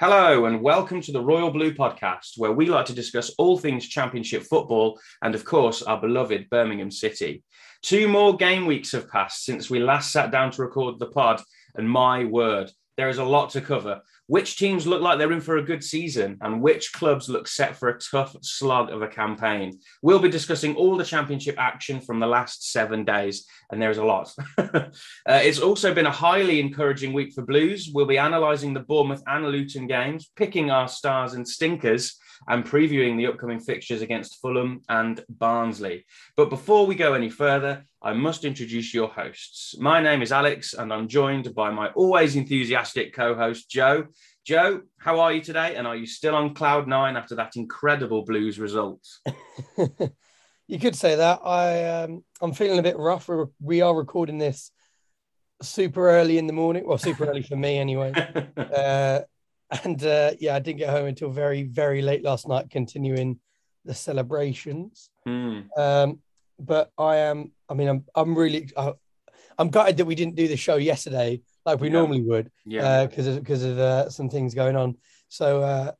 Hello, and welcome to the Royal Blue podcast, where we like to discuss all things Championship football and, of course, our beloved Birmingham City. Two more game weeks have passed since we last sat down to record the pod, and my word, there is a lot to cover. Which teams look like they're in for a good season, and which clubs look set for a tough slog of a campaign? We'll be discussing all the championship action from the last seven days, and there's a lot. uh, it's also been a highly encouraging week for Blues. We'll be analysing the Bournemouth and Luton games, picking our stars and stinkers, and previewing the upcoming fixtures against Fulham and Barnsley. But before we go any further, I must introduce your hosts. My name is Alex, and I'm joined by my always enthusiastic co host, Joe. Joe, how are you today? And are you still on cloud nine after that incredible Blues result? you could say that. I um, I'm feeling a bit rough. We're, we are recording this super early in the morning. Well, super early for me anyway. Uh, and uh, yeah, I didn't get home until very very late last night, continuing the celebrations. Hmm. Um, but I am. I mean, I'm I'm really. Uh, I'm gutted that we didn't do the show yesterday like we Yeah. normally would Yeah. because of because of uh, some things going on. So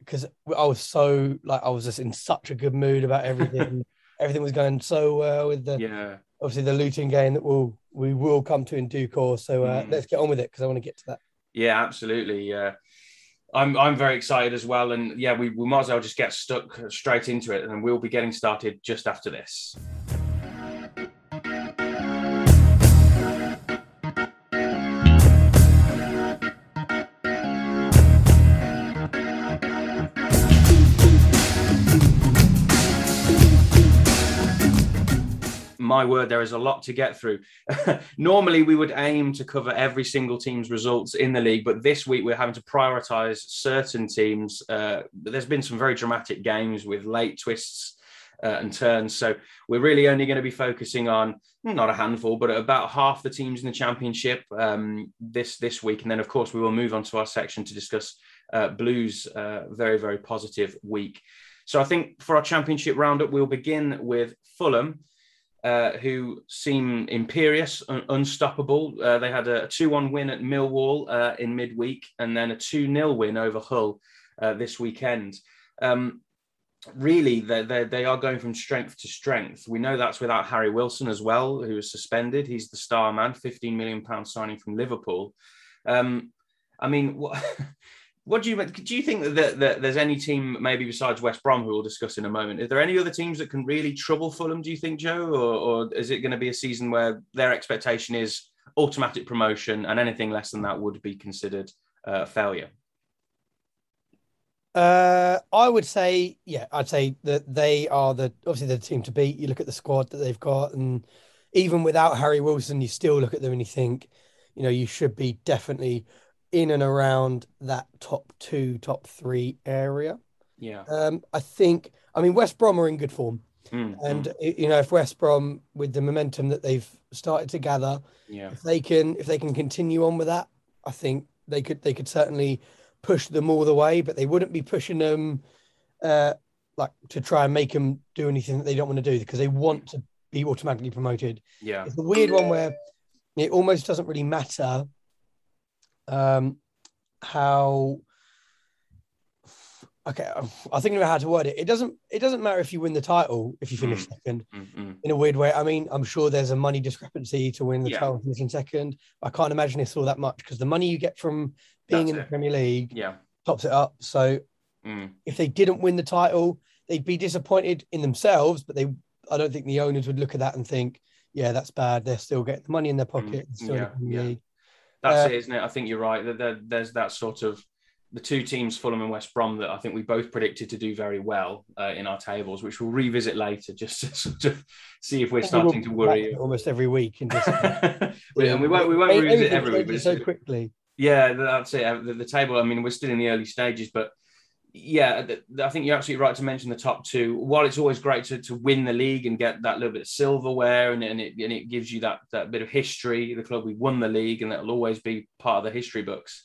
because I was so like I was just in such a good mood about everything. everything was going so well with the yeah. obviously the Luton game that we'll we will come to in due course. So uh, Mm. let's get on with it because I want to get to that. Yeah, absolutely. Yeah. I'm I'm very excited as well. And yeah, we, we might as well just get stuck straight into it and we'll be getting started just after this. My word, there is a lot to get through. Normally, we would aim to cover every single team's results in the league, but this week we're having to prioritize certain teams. Uh, there's been some very dramatic games with late twists uh, and turns. So we're really only going to be focusing on not a handful, but about half the teams in the championship um, this this week, and then of course we will move on to our section to discuss uh, Blues' uh, very very positive week. So I think for our championship roundup, we'll begin with Fulham uh, who seem imperious, and unstoppable. Uh, they had a 2 1 win at Millwall uh, in midweek and then a 2 0 win over Hull uh, this weekend. Um, really, they they they are going from strength to strength. We know that's without Harry Wilson as well, who was suspended. He's the star man, £15 million signing from Liverpool. Um, I mean, what. What do you do? You think that, that there's any team, maybe besides West Brom, who we'll discuss in a moment? Is there any other teams that can really trouble Fulham? Do you think, Joe, or, or is it going to be a season where their expectation is automatic promotion, and anything less than that would be considered uh, failure? Uh, I would say, yeah, I'd say that they are the obviously the team to beat. You look at the squad that they've got, and even without Harry Wilson, you still look at them and you think, you know, you should be definitely in and around that top two, top three area. Yeah, Um, I think, I mean, West Brom are in good form, Mm, and mm, you know, if West Brom with the momentum that they've started to gather, yeah, if they can if they can continue on with that, I think they could they could certainly push them all the way, but they wouldn't be pushing them uh like to try and make them do anything that they don't want to do because they want to be automatically promoted. yeah, It's a weird one where it almost doesn't really matter um how okay I think I know how to word it. It doesn't it doesn't matter if you win the title if you finish second mm, mm. in a weird way. I mean, I'm sure there's a money discrepancy to win the Yeah. title and finish in second. I can't imagine it's all that much because the money you get from being That's in the it. Premier League yeah, tops it up. So mm, if they didn't win the title, they'd be disappointed in themselves, but they I don't think the owners would look at that and think, yeah, that's bad. They're still getting the money in their pocket. In the yeah, yeah. League. That's Uh, it, isn't it? I think you're right. That there, there's that sort of the two teams, Fulham and West Brom, that I think we both predicted to do very well uh, in our tables, which we'll revisit later, just to sort of see if we're I we will starting to worry. back to it almost every week and just We- and we won't we won't revisit every week. But so quickly. yeah, that's it. Uh, The, the table. I mean, we're still in the early stages, but yeah, I think you're absolutely right to mention the top two. While it's always great to, to win the league and get that little bit of silverware, and, and it and it gives you that that bit of history. The club we won the league, and that'll always be part of the history books.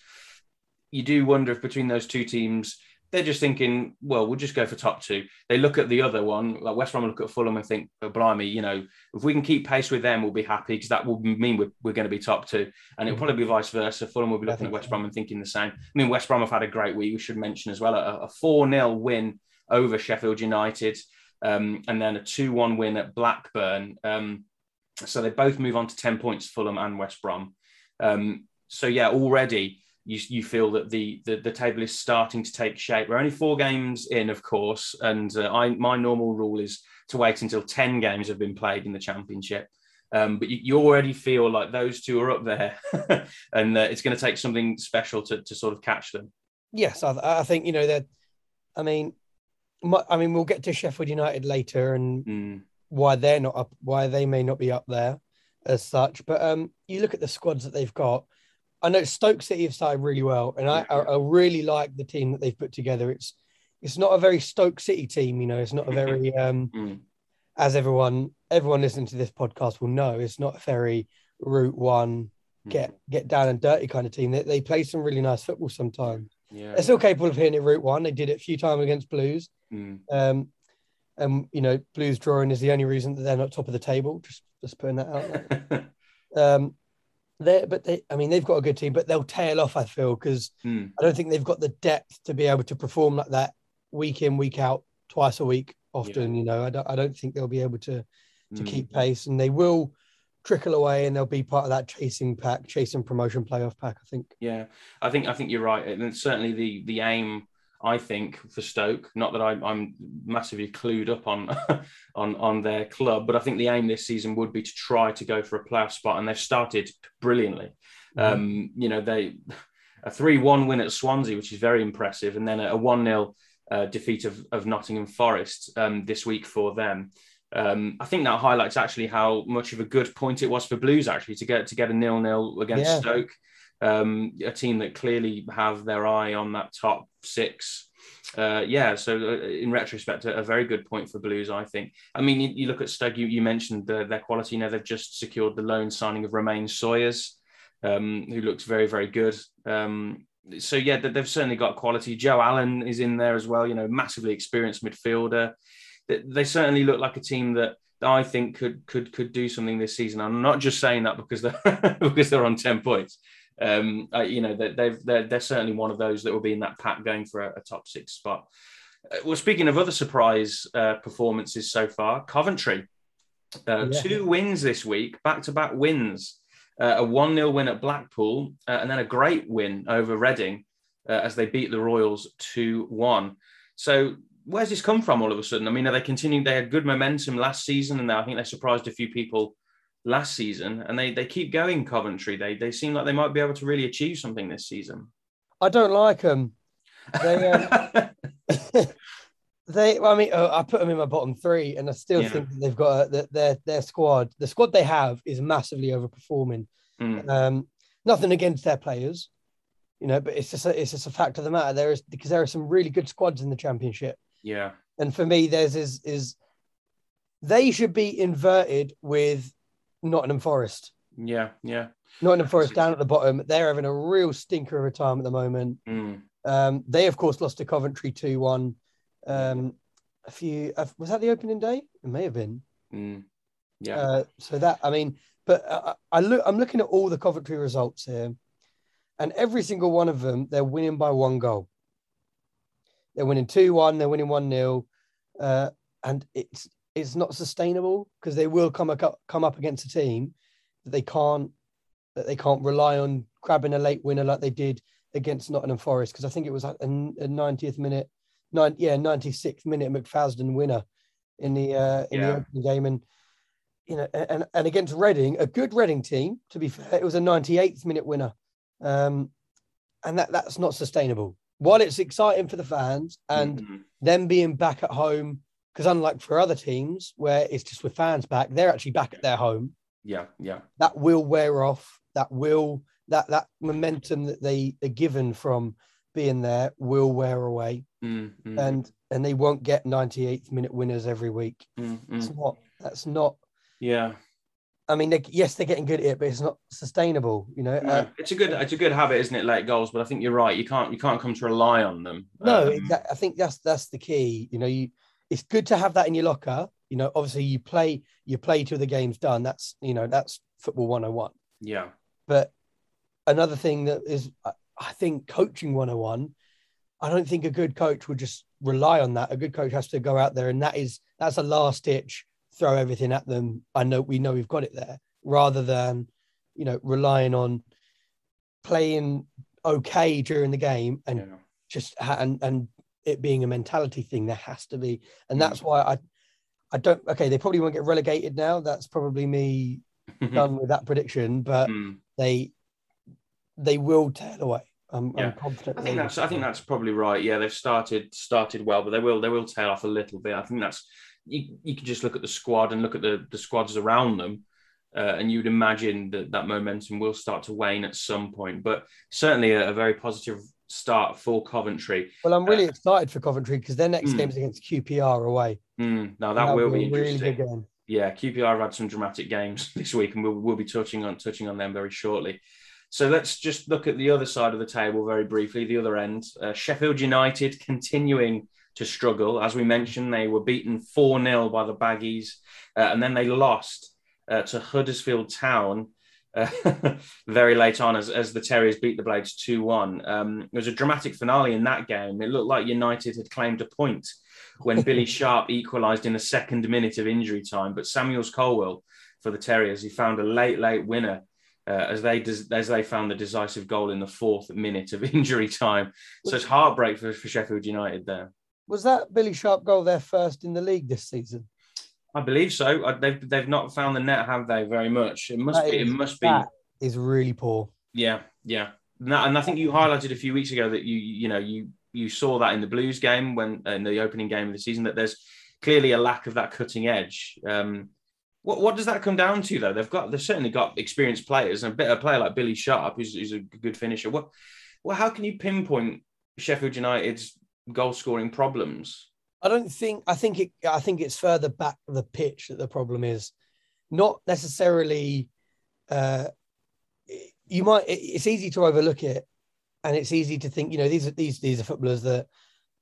You do wonder if between those two teams, they're just thinking, well, we'll just go for top two. They look at the other one, like West Brom look at Fulham and think, oh, blimey, you know, if we can keep pace with them, we'll be happy because that will mean we're, we're going to be top two. And it'll mm. probably be vice versa. Fulham will be looking at West Brom and thinking the same. I mean, West Brom have had a great week. We should mention as well a 4 0 win over Sheffield United um, and then a 2 1 win at Blackburn. Um, so they both move on to 10 points, Fulham and West Brom. Um, so, yeah, already you, you feel that the, the, the table is starting to take shape. We're only four games in, of course, and uh, I my normal rule is to wait until ten games have been played in the championship. Um, but you, you, already feel like those two are up there, and uh, it's going to take something special to, to sort of catch them. Yes, I, I think you know that. I mean, my, I mean, we'll get to Sheffield United later and mm. why they're not up, why they may not be up there as such. But um, you look at the squads that they've got. I know Stoke City have started really well, and I, I, I, really like the team that they've put together. It's it's not a very Stoke City team, you know. It's not a very um, mm. as everyone everyone listening to this podcast will know. It's not a very route one mm. get get down and dirty kind of team. They, they play some really nice football sometimes. Yeah. They're still capable of hitting it route one. They did it a few times against Blues. Mm. Um, and you know, Blues drawing is the only reason that they're not top of the table. Just just putting that out there. um, they but they I mean they've got a good team, but they'll tail off. I feel because mm. I don't think they've got the depth to be able to perform like that week in week out, twice a week. Often, yeah. you know, I don't I don't think they'll be able to to mm. keep pace, and they will trickle away and they'll be part of that chasing pack, chasing promotion playoff pack. I think. Yeah, I think I think you're right, and certainly the the aim I think for Stoke. Not that I, am massively clued up on on on their club, but I think the aim this season would be to try to go for a playoff spot, and they've started brilliantly. Mm-hmm. Um, you know, they a three-one win at Swansea, which is very impressive, and then a one-nil uh, defeat of, of Nottingham Forest um, this week for them. Um, I think that highlights actually how much of a good point it was for Blues actually to get to get a nil-nil against yeah. Stoke um, a team that clearly have their eye on that top six. Uh, yeah, so uh, in retrospect, a, a, very good point for Blues, I think. I mean, you, you look at Stoke, you, you mentioned the, their quality. You know, they've just secured the loan signing of Romaine Sawyers, um, who looks very, very good. Um, so yeah, they've certainly got quality. Joe Allen is in there as well. You know, massively experienced midfielder. They, they certainly look like a team that I think could could could do something this season. I'm not just saying that because they're because they're on ten points um, uh, you know, they've, they're, they're certainly one of those that will be in that pack going for a, a top six spot. Uh, well, speaking of other surprise uh, performances so far, Coventry, uh, yeah. two wins this week, back to back wins. Uh, a 1 0 win at Blackpool, uh, and then a great win over Reading as they beat the Royals 2 1. So, where's this come from all of a sudden? I mean, are they continuing? They had good momentum last season, and I think they surprised a few people last season, and they they keep going. Coventry, they they seem like they might be able to really achieve something this season. I don't like them. They, um, they. I mean, uh, I put them in my bottom three, and I still yeah. think they've got a, their their squad. The squad they have is massively overperforming. Mm. Um, nothing against their players, you know, but it's just a, it's just a fact of the matter. There is because there are some really good squads in the championship. Yeah, and for me, there's is is they should be inverted with Nottingham Forest. Yeah, yeah. Nottingham Forest down at the bottom. They're having a real stinker of a time at the moment. Mm. Um, they, of course, lost to Coventry 2 1. Um, a few, uh, was that the opening day? It may have been. Mm. Yeah. Uh, so that, I mean, but uh, I look, I'm looking at all the Coventry results here, and every single one of them, they're winning by one goal. They're winning 2 1, they're winning 1 0. Uh, and it's it's not sustainable because they will come up come up against a team that they can't that they can't rely on grabbing a late winner like they did against Nottingham Forest because I think it was a, a 90th minute, nine yeah 96th minute McFadzean winner in the uh, in yeah. the opening game and you know and and against Reading a good Reading team to be fair it was a 98th minute winner um, and that that's not sustainable while it's exciting for the fans and mm-hmm. them being back at home because unlike for other teams where it's just with fans back, they're actually back at their home. Yeah, yeah. That will wear off. That will that that momentum that they are given from being there will wear away, mm-hmm. and and they won't get 98th minute winners every week. Mm-hmm. It's not. That's not. Yeah. I mean, they, yes, they're getting good at it, but it's not sustainable. You know, No, uh, it's a good it's a good habit, isn't it? Late goals, but I think you're right. You can't you can't come to rely on them. no, Um, exactly. I think that's that's the key. You know, you it's good to have that in your locker. You know, obviously you play you play till the game's done. That's you know that's football 101. yeah, But another thing that is, I- think, coaching 101, I don't think a good coach would just rely on that. A good coach has to go out there, and that is that's a last ditch, throw everything at them. I know we know we've got it there, rather than you know relying on playing okay during the game and yeah. just and and it being a mentality thing. There has to be, and Mm. that's why I. I don't. Okay, they probably won't get relegated now. That's probably me done with that prediction. But Mm. they they will tail away. I'm, Yeah. I'm confident. I think that's I think that's probably right. Yeah, they've started started well, but they will they will tail off a little bit. I think that's you, you can just look at the squad and look at the the squads around them, uh, and you'd imagine that that momentum will start to wane at some point. But certainly a, a very positive start for Coventry. Well, I'm really excited for Coventry because their next Mm. game is against QPR away. Mm, now that That'll will be really interesting. game. yeah, QPR have had some dramatic games this week, and we'll, we'll be touching on touching on them very shortly. So let's just look at the other side of the table very briefly. The other end, uh, Sheffield United continuing to struggle. As we mentioned, they were beaten four 0 by the Baggies, uh, and then they lost uh, to Huddersfield Town. Uh, very late on, as, as the Terriers beat the Blades 2 1. Um, it was a dramatic finale in that game. It looked like United had claimed a point when Billy Sharp equalised in the second minute of injury time. But Samuels Colwell for the Terriers, he found a late, late winner uh, as they des- as they found the decisive goal in the fourth minute of injury time. So it's heartbreak for, for Sheffield United there. Was that Billy Sharp goal their first in the league this season? I believe so. Uh, They've they've not found the net, have they? Very much. It must That be. It must be. Is really poor. Yeah, yeah. And, that- and I think you highlighted a few weeks ago that you you know you you saw that in the Blues game when in the opening game of the season that there's clearly a lack of that cutting edge. Um, what what does that come down to though? They've got they've certainly got experienced players and a better player like Billy Sharp, who's, who's a good finisher. What well, how can you pinpoint Sheffield United's goal scoring problems? I don't think. I think it. I think it's further back the pitch that the problem is, not necessarily. Uh, you might. it- It's easy to overlook it, and it's easy to think. You know, these are these these are footballers that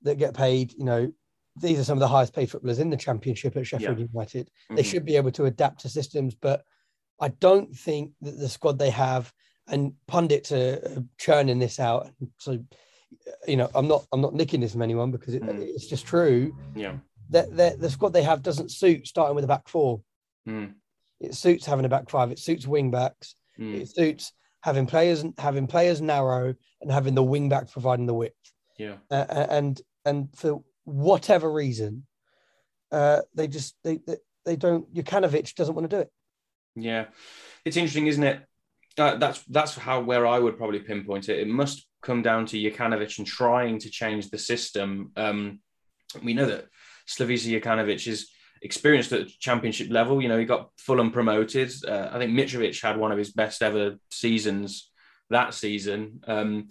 that get paid. You know, these are some of the highest paid footballers in the championship at Sheffield United. They Mhm. should be able to adapt to systems, but I don't think that the squad they have and pundits are churning this out. So, you know, I'm not I'm not nicking this from anyone because it, Mm. it's just true Yeah. that that the squad they have doesn't suit starting with a back four. Mm, It suits having a back five. It suits wing backs. mm, It suits having players having players narrow and having the wing back providing the width. yeah. Uh, and and for whatever reason, uh, they just they, they they don't. Jokanovic doesn't want to do it. Yeah, it's interesting, isn't it? Uh, that's that's how where I would probably pinpoint it. It must come down to Jokanovic and trying to change the system. Um, we know that Slavisa Jokanovic is experienced at championship level. You know, he got Fulham promoted. Uh, I think Mitrovic had one of his best ever seasons that season. Um,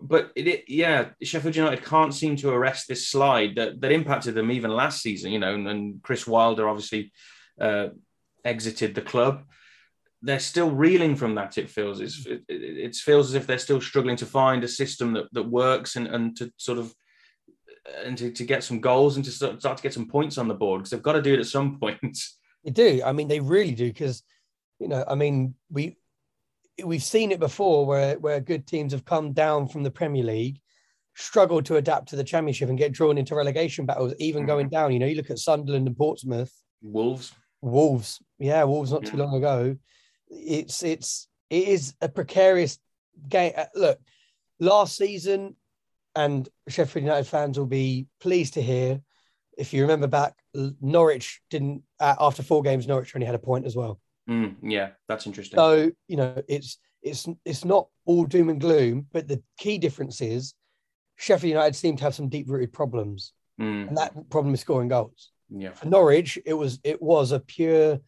but it, it, yeah, Sheffield United can't seem to arrest this slide that, that impacted them even last season. You know, and, and Chris Wilder obviously uh, exited the club. They're still reeling from that. It feels it's, mm. it, it, it feels as if they're still struggling to find a system that, that works and, and to sort of and to, to get some goals and to start, start to get some points on the board because they've got to do it at some point. They do. I mean, they really do because, you know, I mean, we we've seen it before where where good teams have come down from the Premier League, struggled to adapt to the Championship and get drawn into relegation battles, even going mm. down. You know, you look at Sunderland and Portsmouth, Wolves. Wolves. Yeah, Wolves not too long ago. It's it's it is a precarious game. Uh, Look, last season, and Sheffield United fans will be pleased to hear. If you remember back, Norwich didn't uh, after four games. Norwich only had a point as well. Mm, yeah, that's interesting. So you know, it's it's it's not all doom and gloom. But the key difference is Sheffield United seem to have some deep rooted problems, Mm, and that problem is scoring goals yeah. for Norwich, it was it was a pure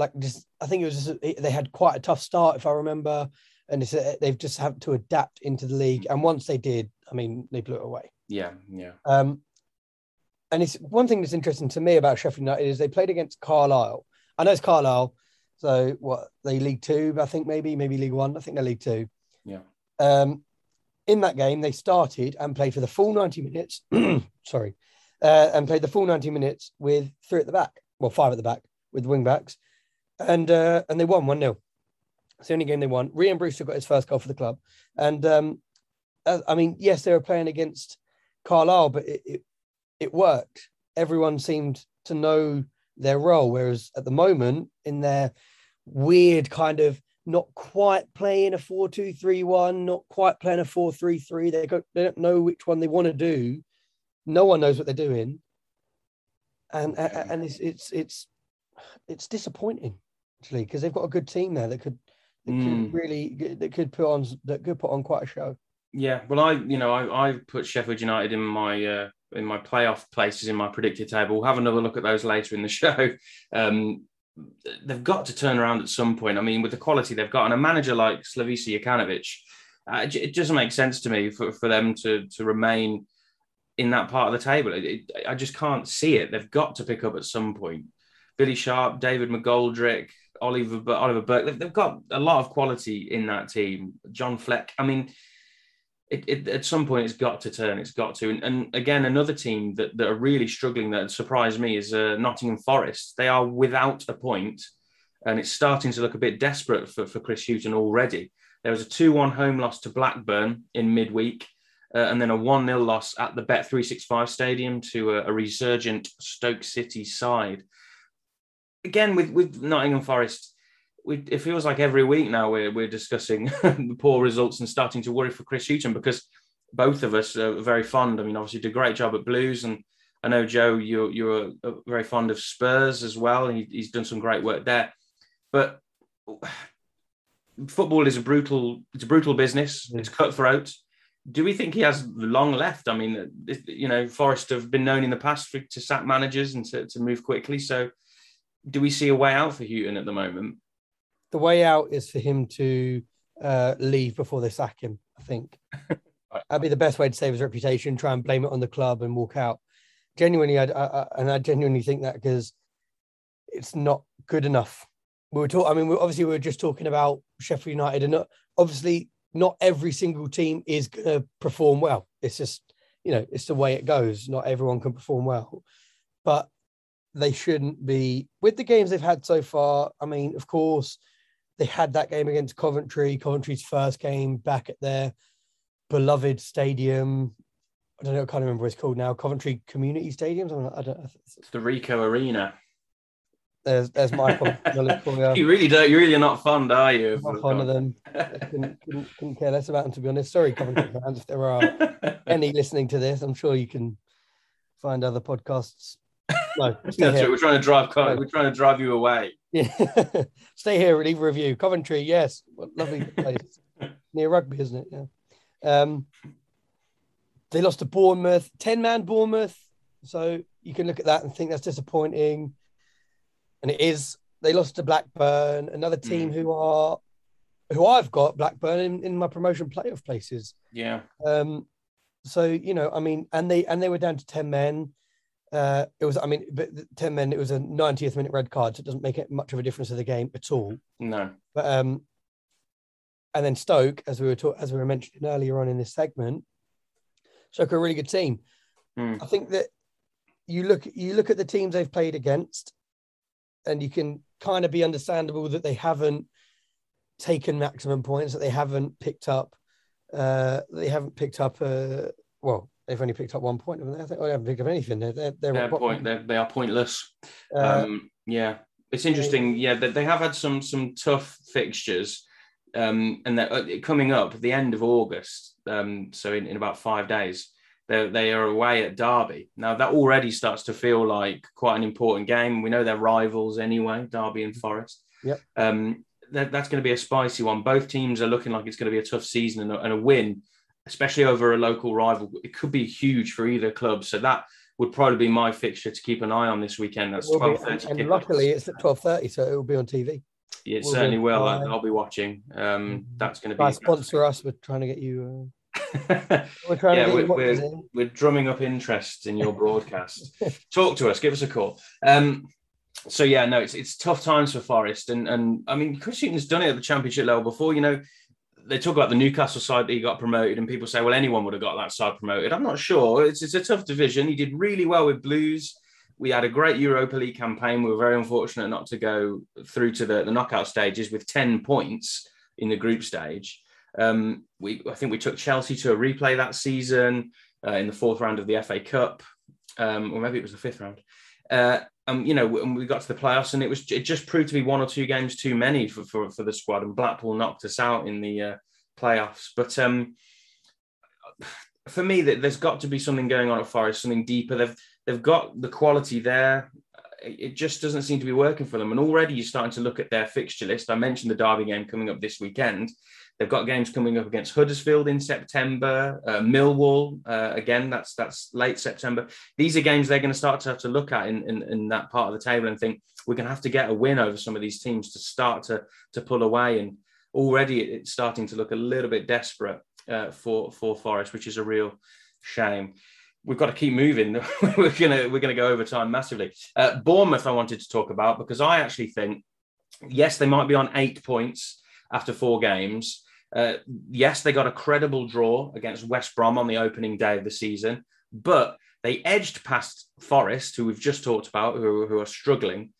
like just I think it was just they had quite a tough start if I remember, and it's they've just had to adapt into the league. And once they did, I mean, they blew it away. Yeah, yeah. Um, and it's one thing that's interesting to me about Sheffield United is they played against Carlisle. I know it's Carlisle, So what they League Two, I think maybe maybe League One. I think they're League Two. Yeah. Um, in that game, they started and played for the full ninety minutes. sorry, uh, and played the full ninety minutes with three at the back. Well, five at the back with wing backs, and uh, and they won one 0 It's the only game they won. Rhian Brewster got his first goal for the club, and um, uh, I mean, yes, they were playing against Carlisle, but it, it it worked. Everyone seemed to know their role. Whereas at the moment, in their weird kind of not quite playing a 4 2 3 1, not quite playing a 4 3 3, they, go, they don't know which one they want to do. No one knows what they're doing. And, and it's, it's, it's, it's disappointing actually because they've got a good team there that could, that mm. could really that could put on that could put on quite a show. Yeah, well, I you know I I put Sheffield United in my uh, in my playoff places in my predicted table. We'll have another look at those later in the show. Um, they've got to turn around at some point. I mean, with the quality they've got, and a manager like Slavisa Jokanovic, uh, it doesn't make sense to me for, for them to to remain in that part of the table. It, it, I just can't see it. They've got to pick up at some point. Billy Sharp, David McGoldrick, Oliver Oliver Burke. They've, they've got a lot of quality in that team. John Fleck. I mean it, it, at some point it's got to turn. It's got to. And, and again, another team that, that are really struggling that surprised me is uh, Nottingham Forest. They are without a point, and it's starting to look a bit desperate for, for Chris Hughton already. There was a 2 1 home loss to Blackburn in midweek, uh, and then a 1 0 loss at the Bet365 Stadium to a, a resurgent Stoke City side. Again, with, with Nottingham Forest, we, it feels like every week now we're, we're discussing the poor results and starting to worry for Chris Hughton because both of us are very fond. I mean, obviously, did a great job at Blues, and I know Joe, you're you're very fond of Spurs as well, and he, he's done some great work there. But football is a brutal it's a brutal business. Mm. It's cutthroat. Do we think he has long left? I mean, you know, Forest have been known in the past for, to sack managers and to, to move quickly. So, do we see a way out for Hughton at the moment? the way out is for him to uh, leave before they sack him. I think that'd be the best way to save his reputation. Try and blame it on the club and walk out. Genuinely, I, I, and I genuinely think that because it's not good enough. We were talking. I mean, we, obviously, we were just talking about Sheffield United, and not, obviously, not every single team is going to perform well. It's just you know, it's the way it goes. Not everyone can perform well, but they shouldn't be with the games they've had so far. I mean, of course, they had that game against Coventry, Coventry's first game back at their beloved stadium. I don't know, I can't remember what it's called now. Coventry Community Stadium. I don't. It's the Ricoh Arena. There's there's Michael. you really don't. You really are not fond, are you? I'm not fond of them. couldn't, couldn't, couldn't, care less about them to be honest. Sorry, Coventry fans, if there are any listening to this, I'm sure you can find other podcasts. No, That's We're trying to drive. We're trying to drive you away. Yeah. Stay here and leave a review. Coventry, yes. What lovely place. Near rugby, isn't it? Yeah. Um, they lost to Bournemouth, 10 man Bournemouth. So you can look at that and think that's disappointing. And it is. They lost to Blackburn, another team mm. who are who I've got Blackburn in, in my promotion playoff places. Yeah. Um, so you know, I mean, and they and they were down to 10 men. Uh, it was, I mean, but 10 men, it was a 90th minute red card, so it doesn't make it much of a difference to the game at all. No. But, um, and then Stoke, as we were talk- as we were mentioning earlier on in this segment, Stoke are a really good team. Mm. I think that you look you look at the teams they've played against, and you can kind of be understandable that they haven't taken maximum points, that they haven't picked up, uh, they haven't picked up, a well, they've only picked up one point, haven't they? I think oh, they haven't picked up anything. They're they're, they're, they're point. They're, they are pointless. Uh, um, yeah, it's interesting. Yeah, they, they have had some some tough fixtures, um, and they're uh, coming up at the end of August. Um, so in, in about five days, they they are away at Derby. Now that already starts to feel like quite an important game. We know they're rivals anyway, Derby and Forest. Yeah. Um, that, that's going to be a spicy one. Both teams are looking like it's going to be a tough season, and a, and a win especially over a local rival, it could be huge for either club. So that would probably be my fixture to keep an eye on this weekend. That's twelve thirty. And, and luckily, it's at twelve thirty, so it will be on TV. It we'll certainly will. I'll, I'll, be watching. Um, mm-hmm. that's going to be. sponsor us. We're trying to get you. Uh... we're trying yeah, to we're, we're, we're, drumming up interest in your broadcast. Talk to us. Give us a call. Um, so yeah, no, it's it's tough times for Forest, and and I mean Chris Hughton's done it at the Championship level before. You know, they talk about the Newcastle side that he got promoted, and people say, well, anyone would have got that side promoted. I'm not sure. It's it's a tough division. He did really well with Blues. We had a great Europa League campaign. We were very unfortunate not to go through to the, the knockout stages with 10 points in the group stage. Um, we I think we took Chelsea to a replay that season uh, in the fourth round of the FA Cup, um, or maybe it was the fifth round. Uh, um, you know, and we got to the playoffs, and it was it just proved to be one or two games too many for for, for the squad, and Blackpool knocked us out in the uh, playoffs. But um, for me, that there's got to be something going on at Forest, something deeper. They've they've got the quality there. It just doesn't seem to be working for them. And already you're starting to look at their fixture list. I mentioned the Derby game coming up this weekend. They've got games coming up against Huddersfield in September, uh, Millwall uh, again. That's that's late September. These are games they're going to start to have to look at in, in, in that part of the table and think we're going to have to get a win over some of these teams to start to to pull away. And already it's starting to look a little bit desperate uh, for for Forest, which is a real shame. We've got to keep moving. we're gonna we're gonna go over time massively. Uh, Bournemouth, I wanted to talk about because I actually think yes, they might be on eight points after four games uh, yes, they got a credible draw against West Brom on the opening day of the season, but they edged past Forest, who we've just talked about, who, who are struggling.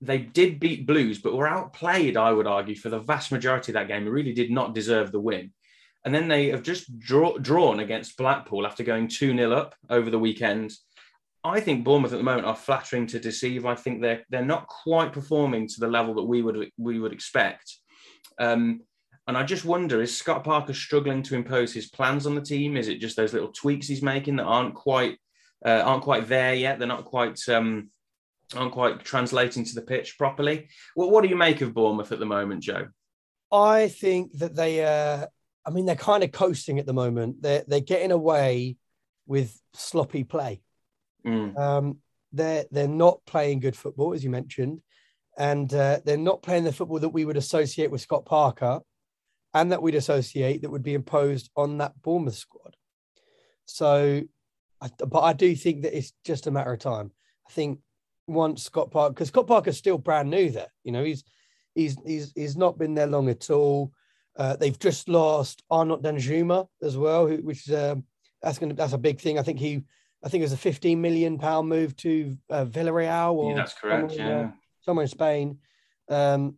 They did beat Blues, but were outplayed, I would argue, for the vast majority of that game. They really did not deserve the win. And then they have just draw, drawn against Blackpool after going 2 0 up over the weekend. I think Bournemouth at the moment are flattering to deceive. I think they're they're not quite performing to the level that we would we would expect. Um, and I just wonder, is Scott Parker struggling to impose his plans on the team? Is it just those little tweaks he's making that aren't quite uh, aren't quite there yet? They're not quite um, aren't quite translating to the pitch properly. Well, what do you make of Bournemouth at the moment, Joe? I think that they, uh, I mean, they're kind of coasting at the moment. They're they're getting away with sloppy play. Mm. Um, they're they're not playing good football, as you mentioned, and uh, they're not playing the football that we would associate with Scott Parker and that we'd associate that would be imposed on that Bournemouth squad. So, I, but I do think that it's just a matter of time. I think once Scott Parker, because Scott Parker's still brand new there, you know, he's he's he's he's not been there long at all. Uh, they've just lost Arnaud Danjuma as well, who, which is um, that's to that's a big thing. I think he, I think it was a 15 million pound move to uh, Villarreal. Or yeah, that's correct. Somewhere, yeah, somewhere in Spain. Um,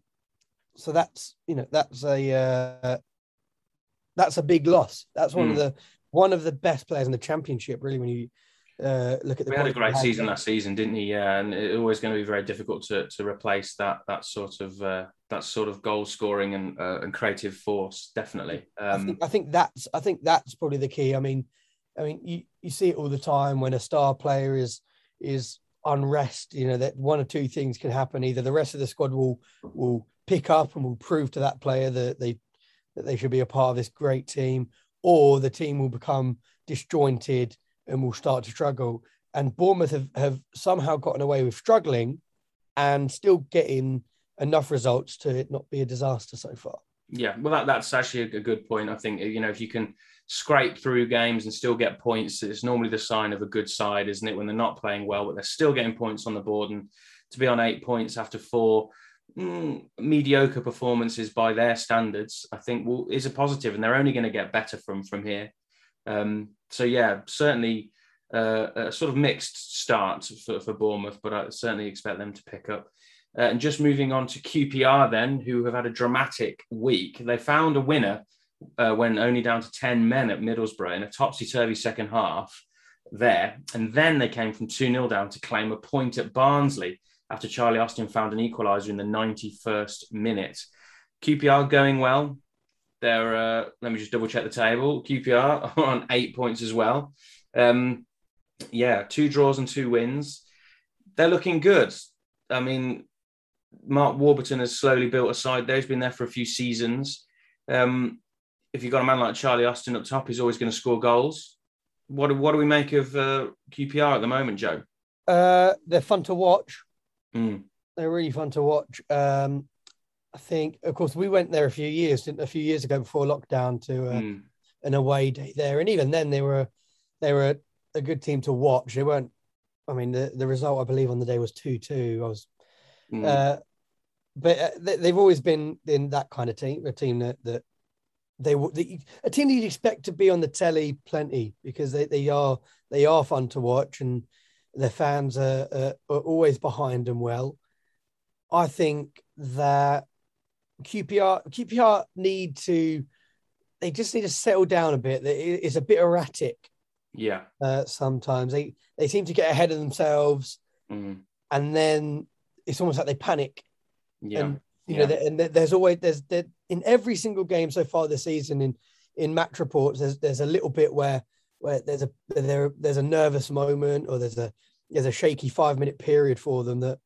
so that's you know that's a uh, that's a big loss. That's one mm. of hmm. the one of the best players in the championship. Really, when you uh, look at the. We had a great season last season, didn't he? Yeah, and it's always going to be very difficult to, to replace that that sort of uh, that sort of goal scoring and uh, and creative force. Definitely. Um, I, think, I think that's I think that's probably the key. I mean, I mean, you, you see it all the time when a star player is is unrest. You know that one or two things can happen. Either the rest of the squad will will pick up and will prove to that player that they that they should be a part of this great team, or the team will become disjointed and will start to struggle. And Bournemouth have, have somehow gotten away with struggling and still getting enough results to it not be a disaster so far. Yeah, well, that, that's actually a good point. I think you know if you can scrape through games and still get points, it's normally the sign of a good side, isn't it? When they're not playing well, but they're still getting points on the board, and to be on eight points after four mm, mediocre performances by their standards, I think will, is a positive, and they're only going to get better from from here. Um, so yeah, certainly uh, a sort of mixed start for, for Bournemouth, but I certainly expect them to pick up. Uh, and just moving on to QPR, then, who have had a dramatic week. They found a winner uh, when only down to 10 men at Middlesbrough in a topsy turvy second half there. And then they came from 2 0 down to claim a point at Barnsley after Charlie Austin found an equaliser in the 91st minute. QPR going well. They're, uh, let me just double check the table. QPR on eight points as well. Um, yeah, two draws and two wins. They're looking good. I mean, Mark Warburton has slowly built a side there. He's been there for a few seasons. Um, if you've got a man like Charlie Austin up top, he's always going to score goals. What, what do we make of uh, QPR at the moment, Joe? Uh, they're fun to watch. Mm. They're really fun to watch. Um, I think, of course, we went there a few years, a few years ago before lockdown to uh, mm. an away day there, and even then they were they were a, a, good team to watch. They weren't. I mean, the, the result I believe on the day was two two. I was Mm. Uh, but uh, they've always been in that kind of team, a team that that they the, a team that you'd expect to be on the telly plenty because they, they are they are fun to watch and their fans are, are, are always behind them well. I think that QPR QPR need to they just need to settle down a bit. It's a bit erratic. Yeah. Uh, sometimes they they seem to get ahead of themselves, mm. and then it's almost like they panic. Yeah. And you yeah. know, and there's always there's there, in every single game so far this season in in match reports. There's there's a little bit where where there's a there there's a nervous moment or there's a there's a shaky five minute period for them that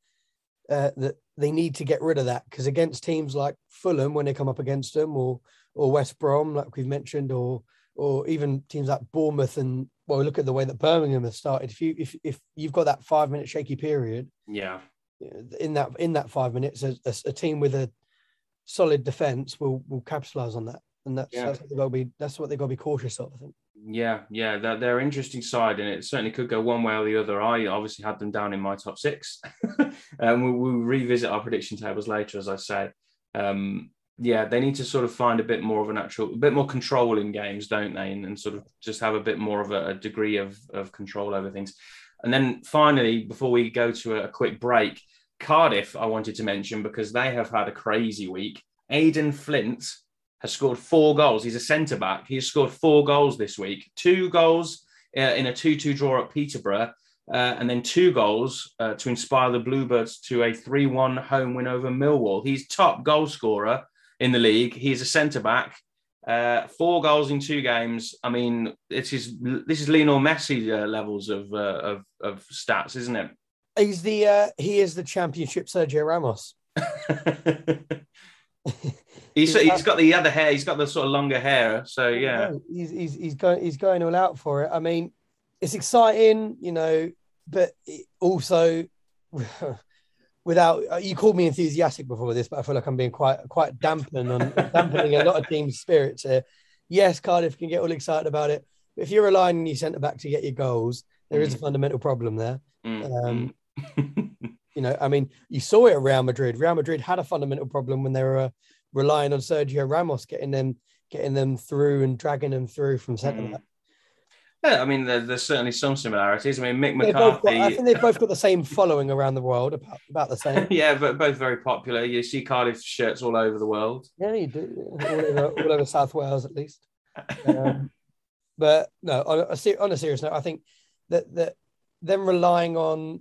uh, that they need to get rid of that. Because against teams like Fulham when they come up against them or or West Brom like we've mentioned or or even teams like Bournemouth and well look at the way that Birmingham has started. If you if if you've got that five minute shaky period yeah. in that in that five minutes a, a, a team with a solid defense will will capitalize on that. And that's, yeah. that's what they've got to be that's what they've got to be cautious of I think yeah, yeah, they're, they're interesting side, and it certainly could go one way or the other. I obviously had them down in my top six, and we'll, we'll, revisit our prediction tables later, as I say. Um, yeah, they need to sort of find a bit more of an actual, a bit more control in games, don't they? And, and sort of just have a bit more of a, a, degree of, of control over things. And then finally, before we go to a, quick break, Cardiff, I wanted to mention because they have had a crazy week. Aden Flint has scored four goals. He's a centre back. He's scored four goals this week. Two goals uh, in a 2 2 draw at Peterborough, uh, and then two goals uh, to inspire the Bluebirds to a 3 1 home win over Millwall. He's top goal scorer in the league. He's a centre back. Uh, four goals in two games. I mean, it is this is Lionel Messi uh, levels of, uh, of of stats, isn't it? He's the he is the championship Sergio Ramos. He's, he's got the other hair. He's got the sort of longer hair. So yeah, he's he's he's going he's going all out for it. I mean, it's exciting, you know, but also without uh, you called me enthusiastic before this, but I feel like I'm being quite quite dampening on dampening a lot of team spirits here. Yes, Cardiff can get all excited about it, but if you're relying on your centre back to get your goals, there mm. is a mm. fundamental problem there. Mm. Um, you know, I mean, you saw it at Real Madrid. Real Madrid had a fundamental problem when they were relying on Sergio Ramos getting them getting them through and dragging them through from centre mm. Yeah, I mean, there, there's certainly some similarities. I mean, Mick McCarthy. Got, I think they've both got the same following around the world, about, about the same. yeah, but both very popular. You see Cardiff shirts all over the world. Yeah, you do. All over, all over South Wales, at least. Um, but no, on a, on a serious note, I think that that them relying on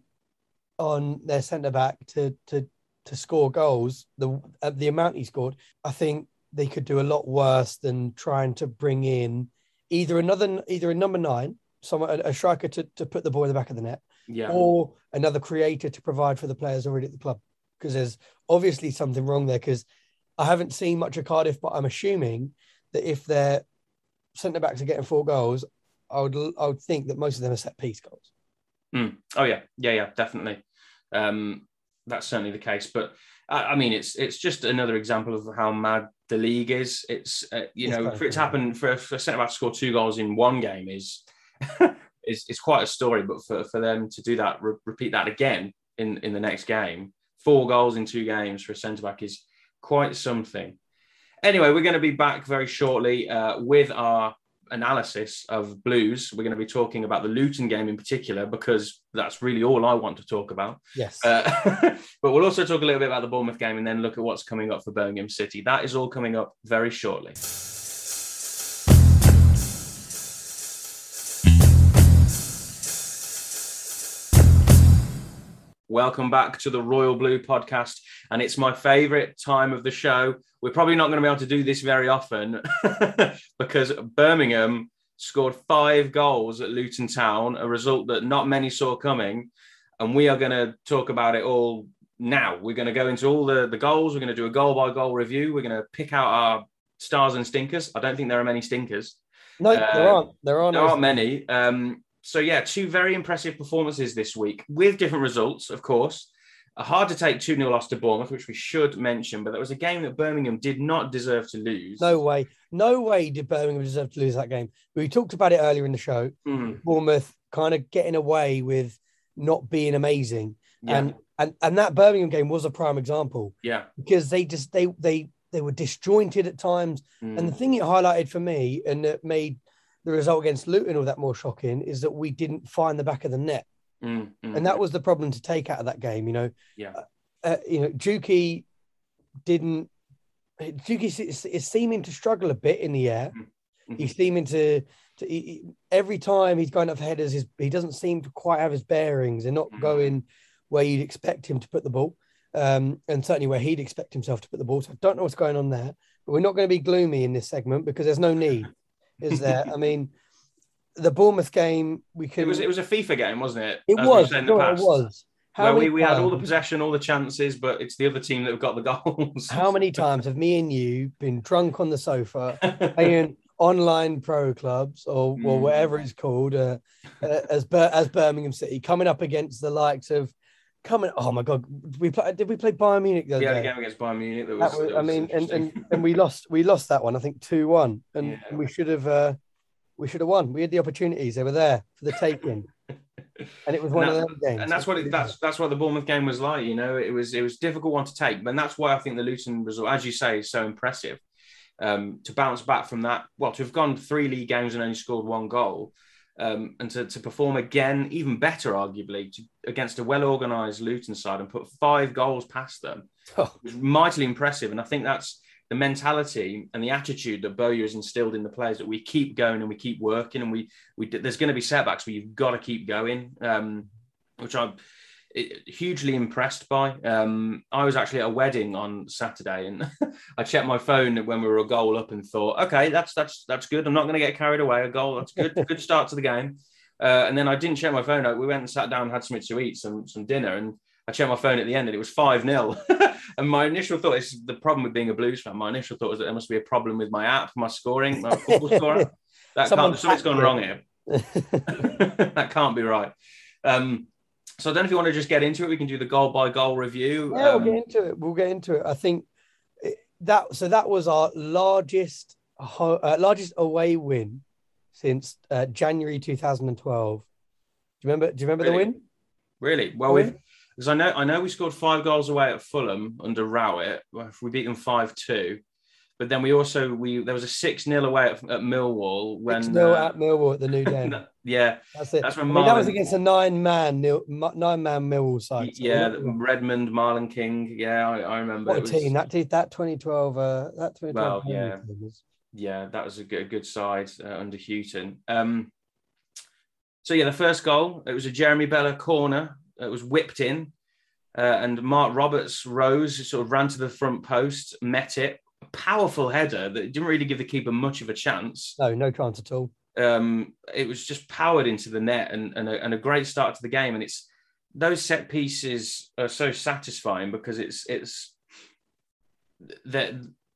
on their centre back to to to score goals, the uh, the amount he scored, I think they could do a lot worse than trying to bring in either another either a number nine, someone a, a striker to, to put the ball in the back of the net, yeah, or another creator to provide for the players already at the club. Because there's obviously something wrong there. Because I haven't seen much of Cardiff, but I'm assuming that if their centre backs are getting four goals, I would I would think that most of them are set piece goals. Mm. Oh yeah, yeah, yeah, definitely. Um, that's certainly the case. But I, mean, it's it's just another example of how mad the league is. It's uh, you it's know for it to happen for, for a centre back to score two goals in one game is is is quite a story. But for, for them to do that, re- repeat that again in in the next game, four goals in two games for a centre back is quite something. Anyway, we're going to be back very shortly uh, with our analysis of Blues. We're going to be talking about the Luton game in particular because that's really all I want to talk about. Yes. Uh, but we'll also talk a little bit about the Bournemouth game and then look at what's coming up for Birmingham City. That is all coming up very shortly. Welcome back to the Royal Blue podcast. And it's my favorite time of the show. We're probably not going to be able to do this very often because Birmingham scored five goals at Luton Town, a result that not many saw coming. And we are going to talk about it all now. We're going to go into all the, the goals. We're going to do a goal by goal review. We're going to pick out our stars and stinkers. I don't think there are many stinkers. No, there aren't. There aren't. There aren't many. Um, so yeah, two very impressive performances this week with different results, of course. A hard to take 2 0 loss to Bournemouth, which we should mention, but that was a game that Birmingham did not deserve to lose. No way. No way did Birmingham deserve to lose that game. We talked about it earlier in the show. Mm. Bournemouth kind of getting away with not being amazing. Yeah. And and and that Birmingham game was a prime example yeah. because they just they they they were disjointed at times. Mm. And the thing it highlighted for me and that made the result against Luton all that more shocking is that we didn't find the back of the net. Mm, mm. And that was the problem to take out of that game, you know. Yeah. Uh, you know, Juki didn't Juki is, is seeming to struggle a bit in the air. Mhm. He's seeming to, to he, every time he's going up for headers, his, he doesn't seem to quite have his bearings. They're not Mhm. going where you'd expect him to put the ball, um, and certainly where he'd expect himself to put the ball. So I don't know what's going on there, but we're not going to be gloomy in this segment because there's no need, is there? I mean, the Bournemouth game, we could. It was it was a FIFA game, wasn't it? It As was. said in the no, past. it was. How Where we, many we had all the possession, all the chances, but it's the other team that have got the goals. How many times have me and you been drunk on the sofa playing online pro clubs or, or Mm. whatever it's called uh, uh, as Bir- as Birmingham City coming up against the likes of coming? Oh my God, we play, did we play Bayern Munich the had a game against Bayern Munich that That was. was- I mean, and, and and we lost we lost that one. I think two one, and, Yeah. we should have uh, we should have won. We had the opportunities; they were there for the taking, and it was one And of those games. and that's what it, that's that's what the Bournemouth game was like. You know, it was it was a difficult one to take, and that's why I think the Luton result, as you say, is so impressive. Um, to bounce back from that, well, to have gone three league games and only scored one goal, um, and to, to perform again, even better, arguably, to, against a well organised Luton side and put five goals past them Oh. was mightily impressive. And I think that's the mentality and the attitude that Bowyer has instilled in the players that we keep going and we keep working and we we there's going to be setbacks, but you've got to keep going. Um, which eh, hugely impressed by. Um, I was actually at a wedding on Saturday, and I checked my phone when we were a goal up and thought, okay, that's that's that's good. I'm not going to get carried away. A goal, that's good. good start to the game. Uh, and then I didn't check my phone. We went and sat down, had something to eat, some some dinner, and I checked my phone at the end, and it was five 0 And my initial thought is the problem with being a Blues fan. My initial thought was that there must be a problem with my app, my scoring, my football scorer. That Someone can't, something's gone wrong here. that can't be right. Um, so I don't know if you want to just get into it. We can do the goal by goal review. Yeah, Um, we'll get into it. We'll get into it. I think that so that was our largest uh, largest away win since uh, January 2012. Do you remember? Do you remember Really? the win? Really? Well, we've because I know I know we scored five goals away at Fulham under Rowett. We beat them five two, but then we also we there was a six 0 away at, at Millwall when Six 0 uh, at Millwall at the new den. yeah That's it. that's I when mean, that was against a nine man nine man Millwall side. So yeah Redmond Marlon King yeah I, I remember a It was- team that did that 2012. Uh, that 2012. Well, yeah. was- yeah, that was a good, a good side uh, under Hughton. Um, so yeah, the first goal it was a Jérémie Bela corner. It was whipped in, uh, and Marc Roberts rose, sort of ran to the front post, met it. Powerful header that didn't really give the keeper much of a chance. No, no chance at all. Um, it was just powered into the net, and and a, and a great start to the game. And it's those set pieces are so satisfying because it's it's that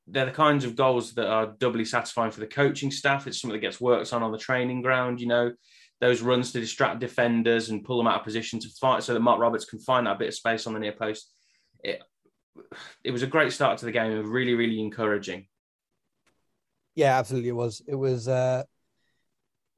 they're the kinds of goals that are doubly satisfying for the coaching staff. It's something that gets worked on on the training ground. You know, those runs to distract defenders and pull them out of position to fight, so that Marc Roberts can find that bit of space on the near post. It it was a great start to the game and really really encouraging. Yeah, absolutely. It was. It was. Uh,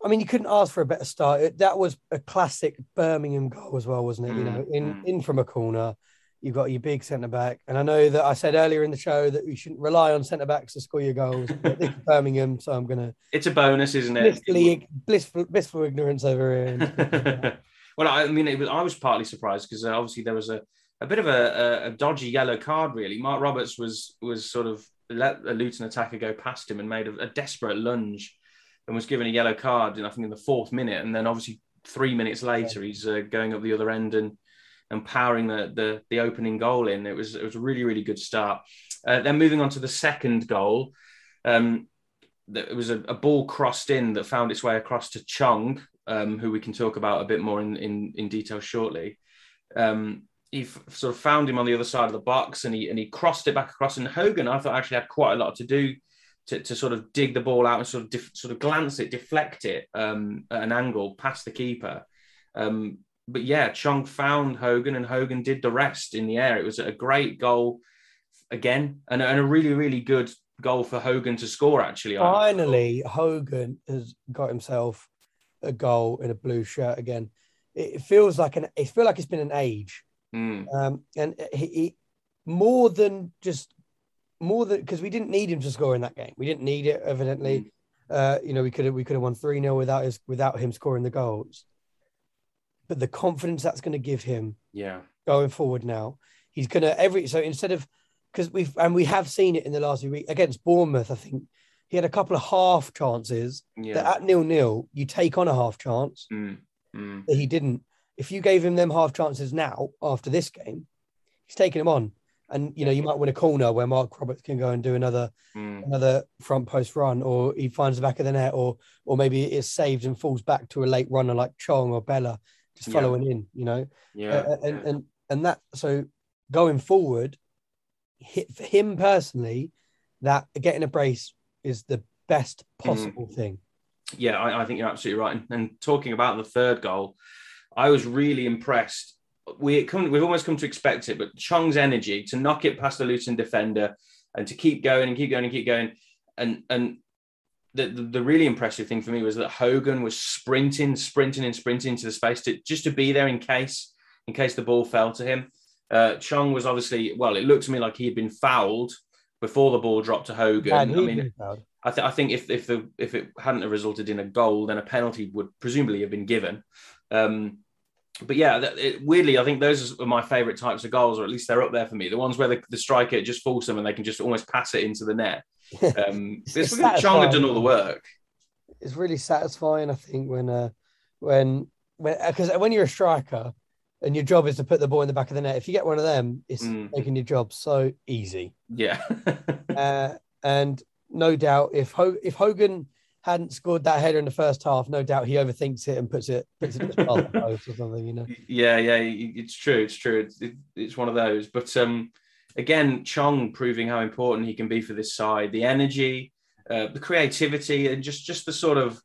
I mean, you couldn't ask for a better start. It, that was a classic Birmingham goal as well, wasn't it? you know, Mm, in mm. in from a corner, you've got your big centre back, and I know that I said earlier in the show that we shouldn't rely on centre backs to score your goals. But this is Birmingham, so I'm to It's a bonus, isn't it? blissfully blissful, blissful ignorance over here. Well, I mean, it was, I was partly surprised because uh, obviously there was a, a bit of a, a, a dodgy yellow card. Really, Marc Roberts was was sort of let a Luton attacker go past him and made a, a desperate lunge, and was given a yellow card. And I think in the fourth minute, and then obviously three minutes later, he's uh, going up the other end and and powering the, the the opening goal in. It was it was a really really good start. Uh, then moving on to the second goal. Um, it was a, a ball crossed in that found its way across to Chong, um, who we can talk about a bit more in, in, in detail shortly. Um, he sort of found him on the other side of the box and he and he crossed it back across. And Hogan, I thought actually had quite a lot to do to, to sort of dig the ball out and sort of def- sort of glance it, deflect it um, at an angle past the keeper. Um, but yeah, Chong found Hogan and Hogan did the rest in the air. It was a great goal again and, and a really really good goal for Hogan to score actually. Finally, Hogan has got himself a goal in a blue shirt again. It feels like an. It feels like it's been an age Mm. Um, and he, he more than just more than because we didn't need him to score in that game. We didn't need it, evidently. Mm. Uh, you know, we could have we could have won 3 0 without his without him scoring the goals. But the confidence that's going to give him Yeah. going forward now, he's gonna every so instead of because we've and we have seen it in the last few weeks against Bournemouth, I think he had a couple of half chances Yeah. that at nil nil you take on a half chance Mm. Mm. that he didn't. If you gave him them half chances now after this game, he's taking them on. And you know, you might win a corner where Marc Roberts can go and do another Mm. another front post run, or he finds the back of the net, or or maybe it's saved and falls back to a late runner like Chong or Bela, just Yeah. following in, you know. Yeah. Uh, and, and and that so going forward, for him personally, that getting a brace is the best possible thing. Yeah, I, I think you're absolutely right. And, and talking about the third goal, I was really impressed. We come, we've almost come to expect it, but Chong's energy to knock it past the Luton defender and to keep going and keep going and keep going, and and the, the, the really impressive thing for me was that Hogan was sprinting, sprinting, and sprinting to the space to just to be there in case in case the ball fell to him. Uh, Chong was obviously well. It looked to me like he had been fouled before the ball dropped to Hogan. And I mean. I, th- I think if if the if it hadn't resulted in a goal, then a penalty would presumably have been given. Um, but yeah, that, it, weirdly, I think those are my favourite types of goals, or at least they're up there for me. The ones where the, the striker just falls them and they can just almost pass it into the net. Um, It's- this it's Chong had done all the work. it's really satisfying. I think when uh, when when because when you're a striker and your job is to put the ball in the back of the net, if you get one of them, it's Mm. making your job so easy. Yeah, Uh, and no doubt, if Ho- if Hogan hadn't scored that header in the first half, no doubt he overthinks it and puts it puts it past the post or something. You know, yeah, yeah. It's true. It's true. It's, it, it's one of those. But um, again, Chong proving how important he can be for this side. The energy, uh, the creativity, and just just the sort of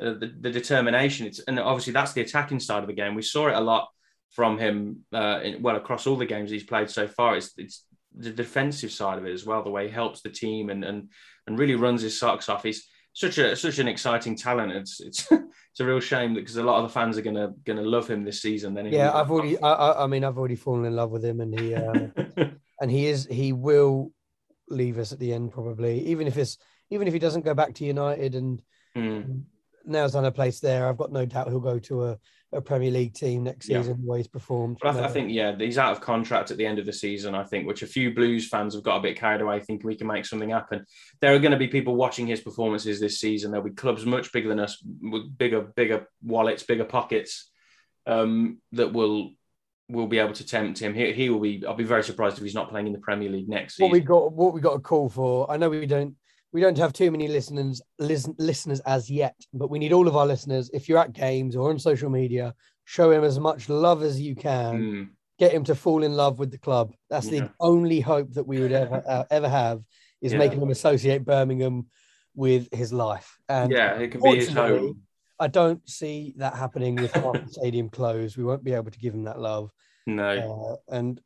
uh, the, the determination. It's and obviously that's the attacking side of the game. We saw it a lot from him. Uh, in, well, across all the games he's played so far, it's it's the defensive side of it as well. The way he helps the team and and and really runs his socks off. He's such a such an exciting talent. It's it's it's a real shame because a lot of the fans are gonna gonna love him this season. Then yeah, I've already, I, I, I mean, I've already fallen in love with him, and he uh, and he is he will leave us at the end probably, even if it's even if he doesn't go back to United and Mm. now's done a place there. I've got no doubt he'll go to a, a Premier League team next Yeah. season the way he's performed. But I, th- I think, yeah, he's out of contract at the end of the season, I think, which a few Blues fans have got a bit carried away thinking we can make something happen. There are going to be people watching his performances this season. There'll be clubs much bigger than us, with bigger, bigger wallets, bigger pockets um, that will will be able to tempt him. He, he will be, I'll be very surprised if he's not playing in the Premier League next season. what we got what we got a call for. I know we don't we don't have too many listeners listen, listeners as yet, but we need all of our listeners. If you're at games or on social media, show him as much love as you can. Mm, Get him to fall in love with the club. That's Yeah. the only hope that we would ever uh, ever have is Yeah. making him associate Birmingham with his life. And yeah, it could be his home. I don't see that happening with half the stadium closed. We won't be able to give him that love. No. Uh, and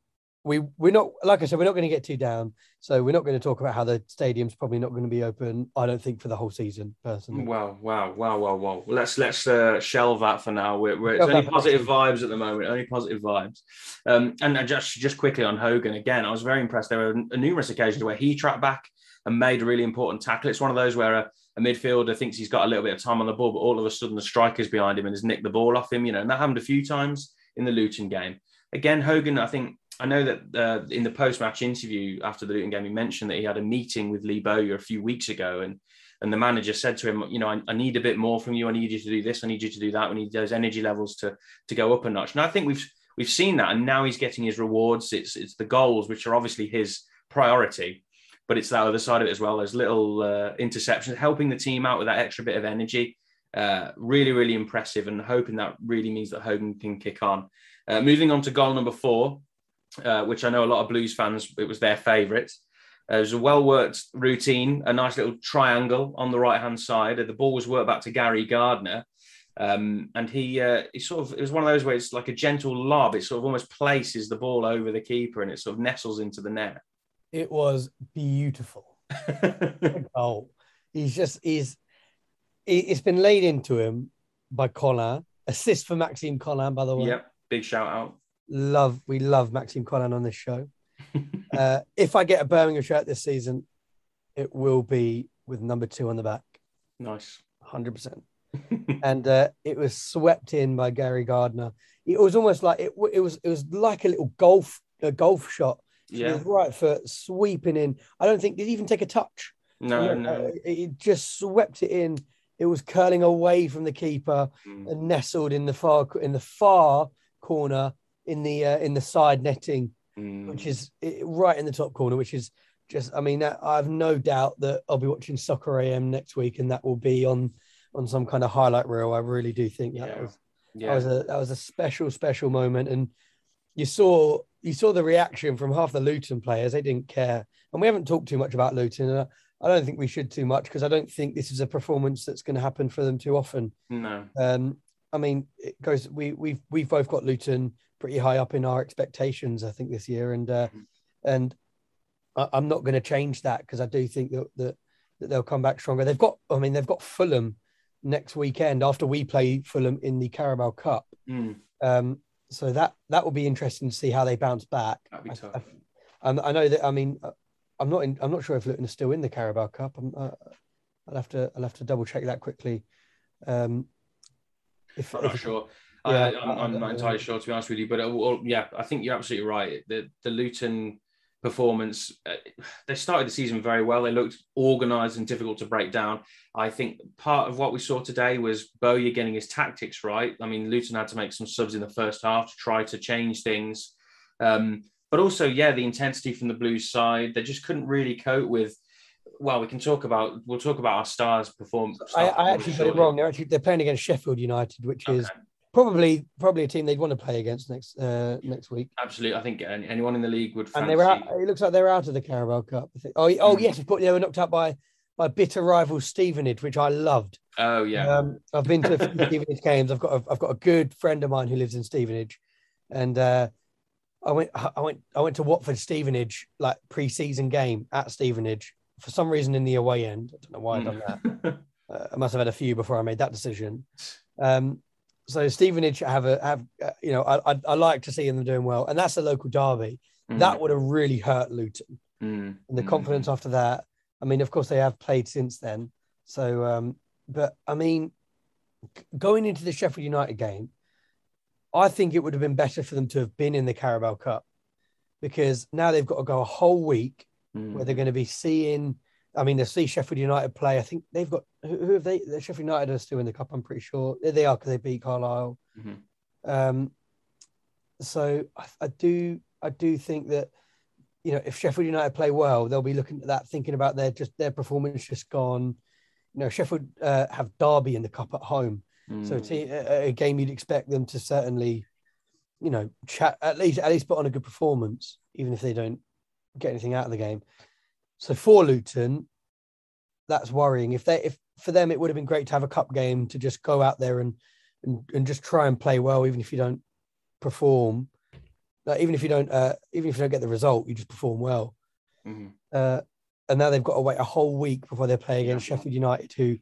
we we're not like I said, we're not going to get too down. So we're not going to talk about how the stadium's probably not going to be open. I don't think for the whole season, personally. Wow, wow, wow, wow, wow. Let's let's uh, shelve that for now. We're, we're it's only positive vibes at the moment. Only positive vibes. Um, and just just quickly on Hogan again, I was very impressed. There were numerous occasions where he tracked back and made a really important tackle. It's one of those where a, a midfielder thinks he's got a little bit of time on the ball, but all of a sudden the striker's behind him and has nicked the ball off him. You know, and that happened a few times in the Luton game. Again, Hogan, I think I know that uh, in the post-match interview after the Luton game, he mentioned that he had a meeting with Lee Bowyer a few weeks ago, and and the manager said to him, you know, I, I need a bit more from you. I need you to do this. I need you to do that. We need those energy levels to to go up a notch. And I think we've we've seen that, and now he's getting his rewards. It's it's the goals which are obviously his priority, but it's that other side of it as well. There's little uh, interceptions, helping the team out with that extra bit of energy. Uh, really, really impressive, and hoping that really means that Hogan can kick on. Uh, moving on to goal number four, uh, which I know a lot of Blues fans, it was their favourite. Uh, it was a well worked routine, a nice little triangle on the right hand side. The ball was worked back to Gary Gardner. Um, and he, uh, he sort of, it was one of those where it's like a gentle lob. It sort of almost places the ball over the keeper and it sort of nestles into the net. It was beautiful. Oh, he's just he's it- it's been laid into him by Colin. Assist for Maxime Colin, by the way. yep, big shout out. Love we love Maxime Colin on this show. uh, if I get a Birmingham shirt this season, it will be with number two on the back. Nice, hundred percent. And uh, it was swept in by Gary Gardner. It was almost like it. It was. It was like a little golf a golf shot. yeah, right foot sweeping in. I don't think did he even take a touch. no, Uh, no, It just swept it in. It was curling away from the keeper Mm. and nestled in the far in the far corner in the uh, in the side netting, Mm. which is right in the top corner. Which is just, I mean, I have no doubt that I'll be watching Soccer AM next week, and that will be on on some kind of highlight reel. I really do think that Yeah. was that was a that was a special special moment, and you saw you saw the reaction from half the Luton players. They didn't care, and we haven't talked too much about Luton. And I, I don't think we should too much because I don't think this is a performance that's going to happen for them too often. no, Um, I mean, it goes. We we've we've both got Luton pretty high up in our expectations. I think this year, and uh, and I, I'm not going to change that because I do think that, that that they'll come back stronger. They've got. I mean, they've got Fulham next weekend after we play Fulham in the Carabao Cup. Mm. Um, so that that will be interesting to see how they bounce back. that'd be I, tough. I, I, I know that. I mean, uh, I'm not. In, I'm not sure if Luton is still in the Carabao Cup. I'm, uh, I'll have to. I'll have to double check that quickly. Um, if, I'm not if- sure. Yeah, I, I'm, I- I'm not entirely sure, to be honest with you. But uh, well, yeah, I think you're absolutely right. The the Luton performance, uh, they started the season very well. They looked organised and difficult to break down. I think part of what we saw today was Bowyer getting his tactics right. I mean, Luton had to make some subs in the first half to try to change things. Um, but also, yeah, the intensity from the Blues side, they just couldn't really cope with. Well, we can talk about we'll talk about our stars perform. I, I actually got it wrong. They're actually they're playing against Sheffield United, which is Okay. Probably probably a team they'd want to play against next uh, next week. Absolutely, I think anyone in the league would. And they're out. It looks like they're out of the Carabao Cup. Oh, oh yes, of course they were knocked out by by bitter rival Stevenage, which I loved. Oh yeah, Um, I've been to a few Stevenage games. I've got a, I've got a good friend of mine who lives in Stevenage, and uh, I went I went I went to Watford Stevenage like pre-season game at Stevenage for some reason in the away end. I don't know why I've done that. Uh, I must have had a few before I made that decision. Um, so Stevenage have a have uh, you know I, I I like to see them doing well, and that's a local derby. Mm, That would have really hurt Luton mm, and the mm. confidence after that. I mean, of course, they have played since then. So, um, but I mean, going into the Sheffield United game, I think it would have been better for them to have been in the Carabao Cup because now they've got to go a whole week Mm. where they're going to be seeing. I mean, they see Sheffield United play. I think they've got who, who have they? Sheffield United are still in the cup. I'm pretty sure they are because they beat Carlisle. Mhm. Um, so I, I do I do think that you know if Sheffield United play well, they'll be looking at that, thinking about their just their performance just gone. You know, Sheffield uh, have Derby in the cup at home, so Mm. te- a, a game you'd expect them to certainly, you know, chat at least at least put on a good performance, even if they don't get anything out of the game. So for Luton, that's worrying. If they if for them it would have been great to have a cup game to just go out there and and, and just try and play well, even if you don't perform. Like, even if you don't uh, even if you don't get the result, you just perform well. Mhm. Uh, and now they've got to wait a whole week before they play against Yeah. Sheffield United, who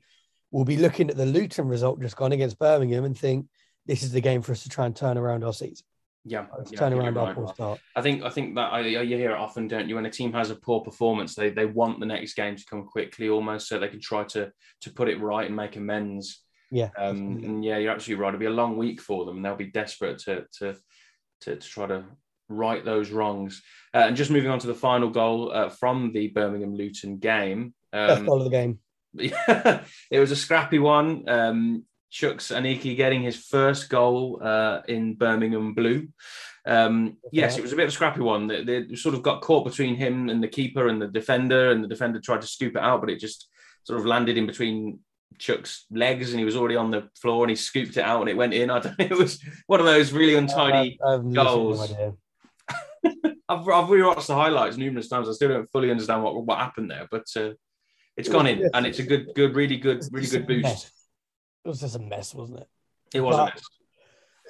will be looking at the Luton result just gone against Birmingham and think this is the game for us to try and turn around our season, Yeah, to yeah, turn I think around you're right. start. I think I think that I, you hear it often, don't you? When a team has a poor performance, they they want the next game to come quickly, almost so they can try to to put it right and make amends. Yeah, Um, and yeah, you're absolutely right. It'll be a long week for them, and they'll be desperate to to to, to try to right those wrongs. Uh, and just moving on to the final goal uh, from the Birmingham Luton game. best Um, goal of the game. it was a scrappy one. Um, Chuks Aneke getting his first goal uh, in Birmingham blue. Um, yes, it was a bit of a scrappy one. They, they sort of got caught between him and the keeper and the defender, and the defender tried to scoop it out, but it just sort of landed in between Chuck's legs, and he was already on the floor, and he scooped it out, and it went in. I don't. It was one of those really untidy. I, I have literally no goals. I've, I've rewatched the highlights numerous times. I still don't fully understand what what happened there, but uh, it's gone in, and it's a good, good, really good, really good boost. It was just a mess, wasn't it? It was a But- mess.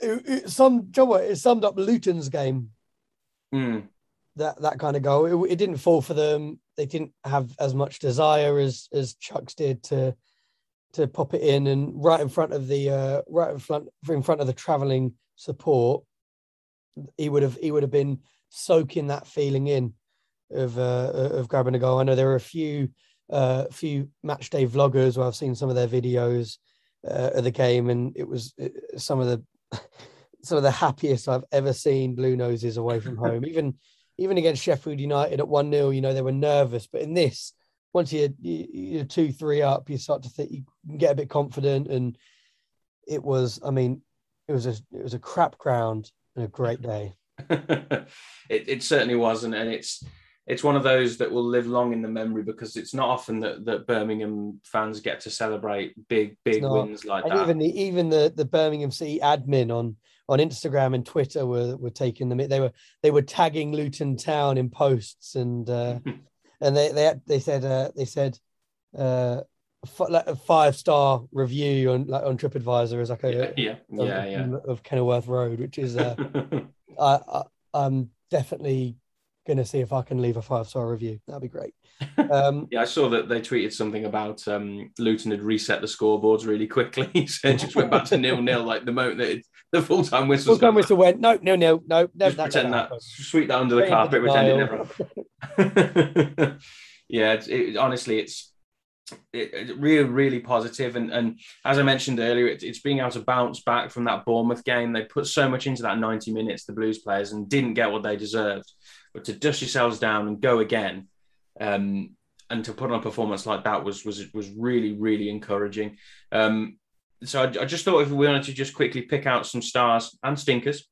It, it summed, Joe, it summed up Luton's game. Mm, That that kind of goal. It, it didn't fall for them. They didn't have as much desire as as Chuks did to to pop it in and right in front of the uh, right in front in front of the travelling support. he would have he would have been soaking that feeling in of uh, of grabbing a goal. I know there are a few uh, few match day vloggers where I've seen some of their videos uh, of the game, and it was uh, some of the some of the happiest I've ever seen Blue Noses away from home. even even against Sheffield United at one 0 you know they were nervous, but in this, once you're, you're two three up, you start to think you can get a bit confident, and it was, I mean, it was a it was a crap ground and a great day. it, it certainly was, and, and it's it's one of those that will live long in the memory because it's not often that, that Birmingham fans get to celebrate big big wins like and that. Even the even the, the Birmingham City admin on on Instagram and Twitter were were taking them. They were they were tagging Luton Town in posts and uh, and they they they said uh, they said uh, a five star review on like on TripAdvisor as like a yeah yeah, yeah, yeah. of Kenilworth Road, which is uh, I, I I'm definitely going to see if I can leave a five star review. That'd be great. Um, yeah, I saw that they tweeted something about um, Luton had reset the scoreboards really quickly, so it just went back to nil nil. Like the moment that it, the full time whistle, full time whistle went no, no, no, no, no. Just pretend that, sweep that under the carpet, pretend it never. yeah, it, it, honestly, it's it, it, really, really positive. And, and as I mentioned earlier, it, it's being able to bounce back from that Bournemouth game. They put so much into that 90 minutes, the Blues players, and didn't get what they deserved. But to dust yourselves down and go again, um, and to put on a performance like that was was was really, really encouraging. Um, so I, I, just thought if we wanted to just quickly pick out some stars and stinkers.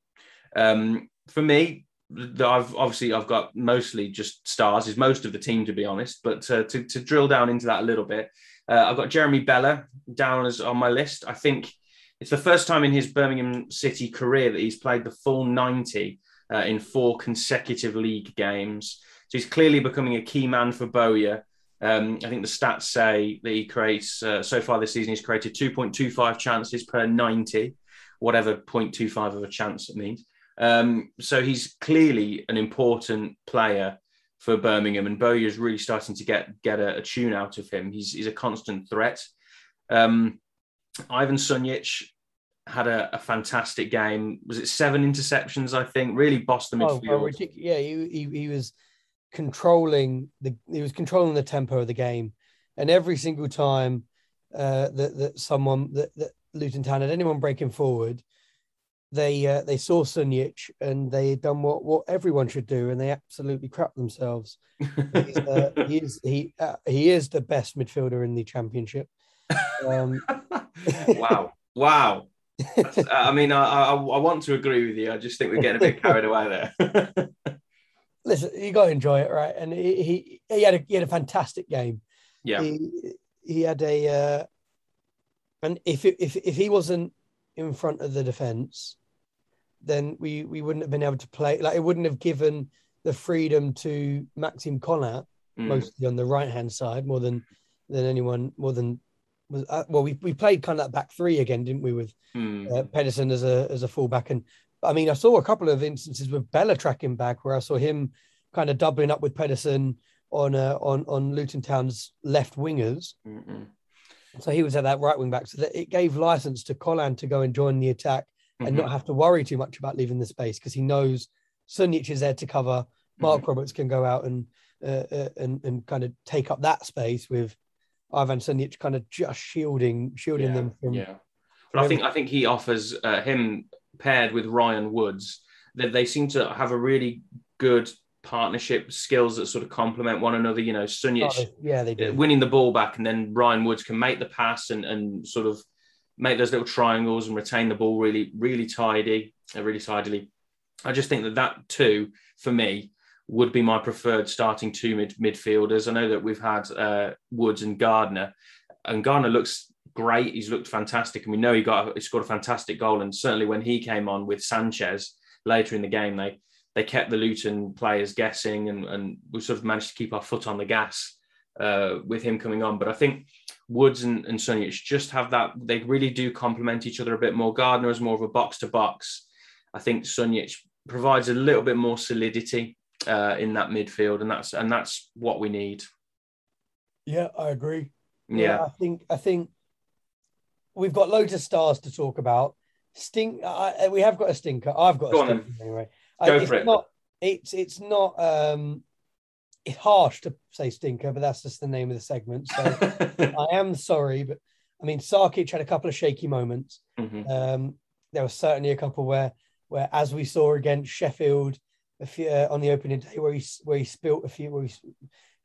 Um, for me, I've obviously I've got mostly just stars is most of the team to be honest, but uh, to to drill down into that a little bit, uh, I've got Jérémie Bela down as on my list. I think it's the first time in his Birmingham City career that he's played the full ninety uh, in four consecutive league games. So he's clearly becoming a key man for Bowyer. Um, I think the stats say that he creates uh, so far this season he's created 2.25 chances per 90, whatever 0.25 of a chance it means. Um, so he's clearly an important player for Birmingham, and Bowyer's really starting to get get a, a, tune out of him. He's, he's a constant threat. Um, Ivan Sunjic had a, a, fantastic game. Was it seven interceptions? I think really bossed the midfield. Oh, well, yeah, he, he, he was controlling the he was controlling the tempo of the game, and every single time uh, that that someone that, that Luton Town had anyone breaking forward, they uh, they saw Sunjic and they had done what what everyone should do, and they absolutely crap themselves. He's, uh, he is he uh, he is the best midfielder in the championship. Um, wow, wow. I mean, I, I, I want to agree with you. I just think we're getting a bit carried away there. Listen, you got to enjoy it, right? And he he, he had a he had a fantastic game. Yeah, he, he had a uh, and if if if he wasn't in front of the defense, then we we wouldn't have been able to play. Like it wouldn't have given the freedom to Maxime Colin, mm. mostly on the right hand side, more than than anyone, more than was. Uh, well, we we played kind of that back three again, didn't we, with mm. uh, Pedersen as a as a fullback? And I mean, I saw a couple of instances with Bela tracking back where I saw him kind of doubling up with Pedersen on uh, on on Luton Town's left wingers. Mm-mm. So he was at that right wing back. So that it gave license to Colin to go and join the attack and mm-hmm. not have to worry too much about leaving the space because he knows Sunjic is there to cover. Marc mm-hmm. Roberts can go out and, uh, uh, and and kind of take up that space with Ivan Sunjic kind of just shielding shielding yeah, them from. Yeah, but I think I think he offers uh, him paired with Ryan Woods that they seem to have a really good partnership skills that sort of complement one another. You know, Sunjic, oh, yeah, they do. winning the ball back, and then Ryan Woods can make the pass and and sort of make those little triangles and retain the ball really, really tidy, uh, really tidily. I just think that that too, for me, would be my preferred starting two mid midfielders. I know that we've had uh, Woods and Gardner, and Gardner looks great. He's looked fantastic, and we know he got he scored a fantastic goal. And certainly when he came on with Sanchez later in the game, they they kept the Luton players guessing, and and we sort of managed to keep our foot on the gas uh, with him coming on. But I think Woods and, and just have that. They really do complement each other a bit more. Gardner is more of a box to box. I think Sunjic provides a little bit more solidity uh, in that midfield, and that's and that's what we need. Yeah, I agree. Yeah. yeah, I think I think we've got loads of stars to talk about, stink. I, we have got a stinker. I've got Go a stinker anyway. Go I, it's for it. Not, it's it's not um, it's harsh to say stinker, but that's just the name of the segment. So I am sorry, but I mean Sarkic had a couple of shaky moments. Mhm. Um, there was certainly a couple where, where as we saw against Sheffield a few, uh, on the opening day, where he where he spilt a few, where, he,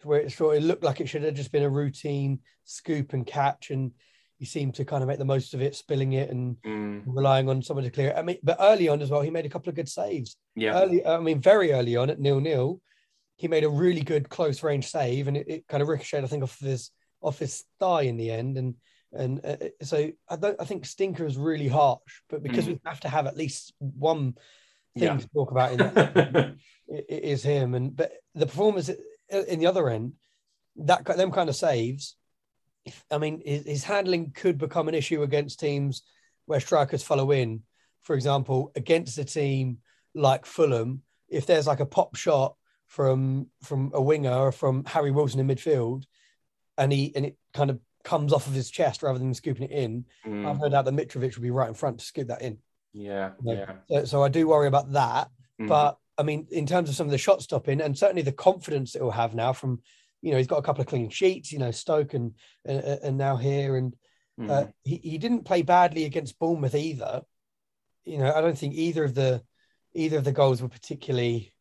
where it sort of looked like it should have just been a routine scoop and catch, and he seemed to kind of make the most of it, spilling it and Mm, relying on someone to clear it. I mean, but early on as well, he made a couple of good saves. yeah. Early, I mean, very early on at nil nil, he made a really good close range save, and it, it kind of ricocheted, I think, off his off his thigh in the end, and and uh, so I don't. I think stinker is really harsh, but because Mm. we have to have at least one thing Yeah. to talk about in that, is him. And but the performance in the other end, that them kind of saves. If, I mean, his, his handling could become an issue against teams where strikers follow in. For example, against a team like Fulham, if there's like a pop shot from from a winger or from Harry Wilson in midfield, and he and it kind of comes off of his chest rather than scooping it in, Mm, I've heard doubt that Mitrovic would be right in front to scoop that in. Yeah. Yeah. So, so I do worry about that. Mhm. But I mean, in terms of some of the shot stopping, and certainly the confidence it will have now from, you know, he's got a couple of clean sheets, you know, Stoke and and, and now here, and Mhm. uh, he he didn't play badly against Bournemouth either. You know, I don't think either of the either of the goals were particularly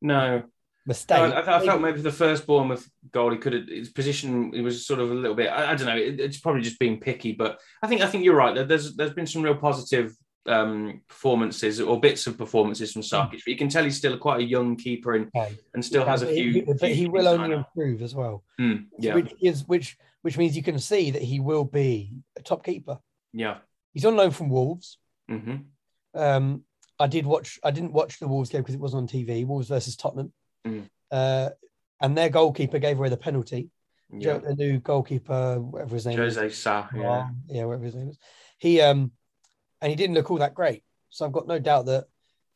no. mistake. I, I felt maybe the first Bournemouth goal, he could have his position. It was sort of a little bit. I, I don't know. It, it's probably just being picky, but I think I think you're right. There's there's been some real positive um, performances or bits of performances from Sarkic, but you can tell he's still quite a young keeper and and still has a But he- few. but few he will only improve as well. Mm, yeah, Which is which which means you can see that he will be a top keeper. yeah. He's on loan from Wolves. hmm Um, I did watch. I didn't watch the Wolves game because it wasn't on TV. Wolves versus Tottenham, Mm. uh, and their goalkeeper gave away the penalty. Yeah. The new goalkeeper, whatever his name is, Jose Sa, yeah. yeah. yeah, whatever his name is. He um, and he didn't look all that great. So I've got no doubt that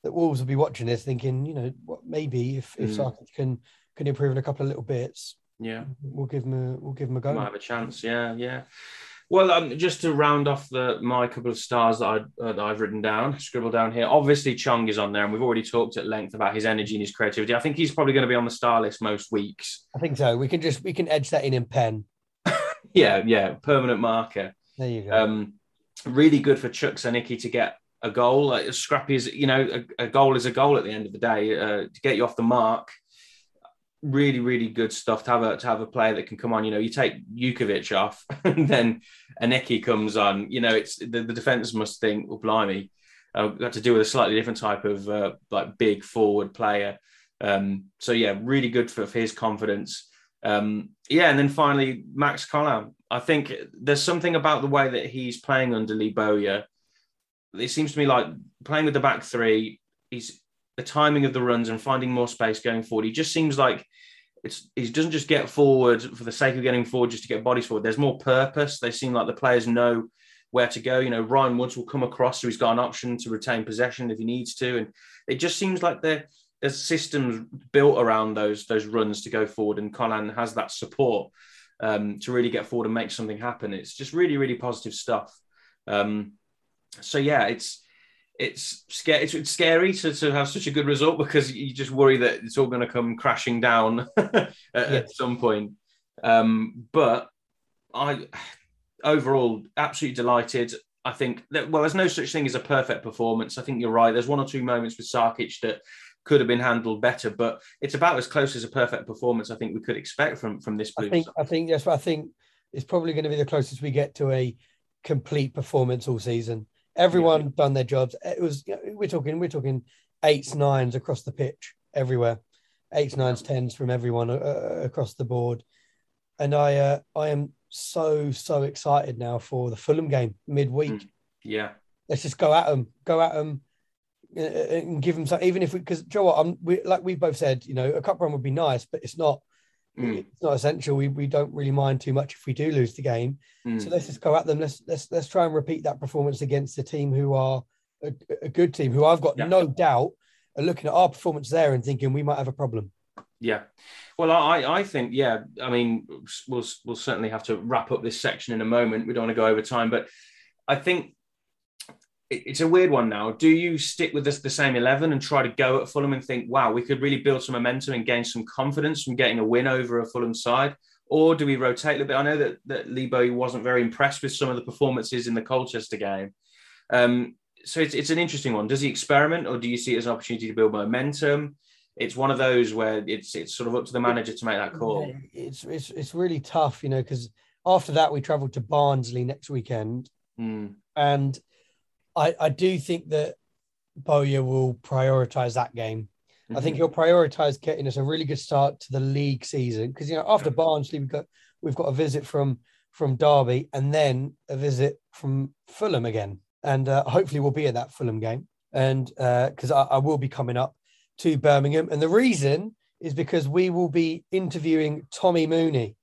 that Wolves will be watching this, thinking, you know, what maybe if if Mm. Sarkic can can improve in a couple of little bits, Yeah. we'll give him a we'll give him a go. Might have a chance. Yeah, yeah. Well, um, just to round off the my couple of stars that, I, uh, that I've written down, scribbled down here. Obviously, Chong is on there, and we've already talked at length about his energy and his creativity. I think he's probably going to be on the star list most weeks. I think so. We can just we can edge that in in pen. Yeah, yeah, permanent marker. There you go. Um, really good for Chuks Aneke to get a goal. Like, as scrappy as you know, a, a goal is a goal at the end of the day. Uh, to get you off the mark, really, really good stuff. To have a to have a player that can come on. You know, you take Jutkiewicz off, and then Aneke comes on. You know, it's the, the defenders must think, well, blimey, uh, got to deal with a slightly different type of uh, like big forward player. Um, so yeah, really good for, for his confidence. Um, yeah, and then finally Max Colin. I think there's something about the way that he's playing under Lee Bowyer. It seems to me like playing with the back three. He's the timing of the runs and finding more space going forward. He just seems like it's he doesn't just get forward for the sake of getting forward just to get bodies forward. There's more purpose. They seem like the players know where to go. You know, Ryan Woods will come across, so he's got an option to retain possession if he needs to, and it just seems like there there's systems built around those those runs to go forward, and Conan has that support um, to really get forward and make something happen. It's just really really positive stuff. Um, so yeah, it's it's scary. It's, it's scary to, to have such a good result because you just worry that it's all going to come crashing down at, at some point. Um, but I overall absolutely delighted. I think that well, there's no such thing as a perfect performance. I think you're right. There's one or two moments with Sarkic that could have been handled better, but it's about as close as a perfect performance I think we could expect from from this. I think side. I think that's what I think it's probably going to be the closest we get to a complete performance all season. Everyone done their jobs. It was you know, we're talking we're talking eights nines across the pitch everywhere, eights nines tens from everyone uh, across the board, and I uh, I am so so excited now for the Fulham game midweek. Mm. Yeah, Let's just go at them, go at them, and give them some. Even if we because Joe, what I'm we, like we've both said, you know, a cup run would be nice, but it's not Mm. it's not essential. We we don't really mind too much if we do lose the game. Mm. So let's just go at them. Let's let's let's try and repeat that performance against a team who are a, a good team, who I've got Yeah. no doubt are looking at our performance there and thinking we might have a problem. Yeah. Well, I, I think, yeah, I mean, we'll, we'll certainly have to wrap up this section in a moment. We don't want to go over time, but I think it's a weird one now. Do you stick with this, the same 11 and try to go at Fulham and think, wow, we could really build some momentum and gain some confidence from getting a win over a Fulham side? Or do we rotate a little bit? I know that, that Lebo wasn't very impressed with some of the performances in the Colchester game. Um, so it's, it's an interesting one. Does he experiment or do you see it as an opportunity to build momentum? It's one of those where it's it's sort of up to the manager to make that call. It's it's, it's really tough, you know, because after that we travelled to Barnsley next weekend, mm. and I, I do think that Bowyer will prioritize that game. Mm-hmm. I think mm-hmm. he'll prioritize getting us a really good start to the league season because you know after Barnsley we've got we've got a visit from from Derby and then a visit from Fulham again, and uh, hopefully we'll be at that Fulham game, and because uh, I, I will be coming up to Birmingham, and the reason is because we will be interviewing Tommy Mooney,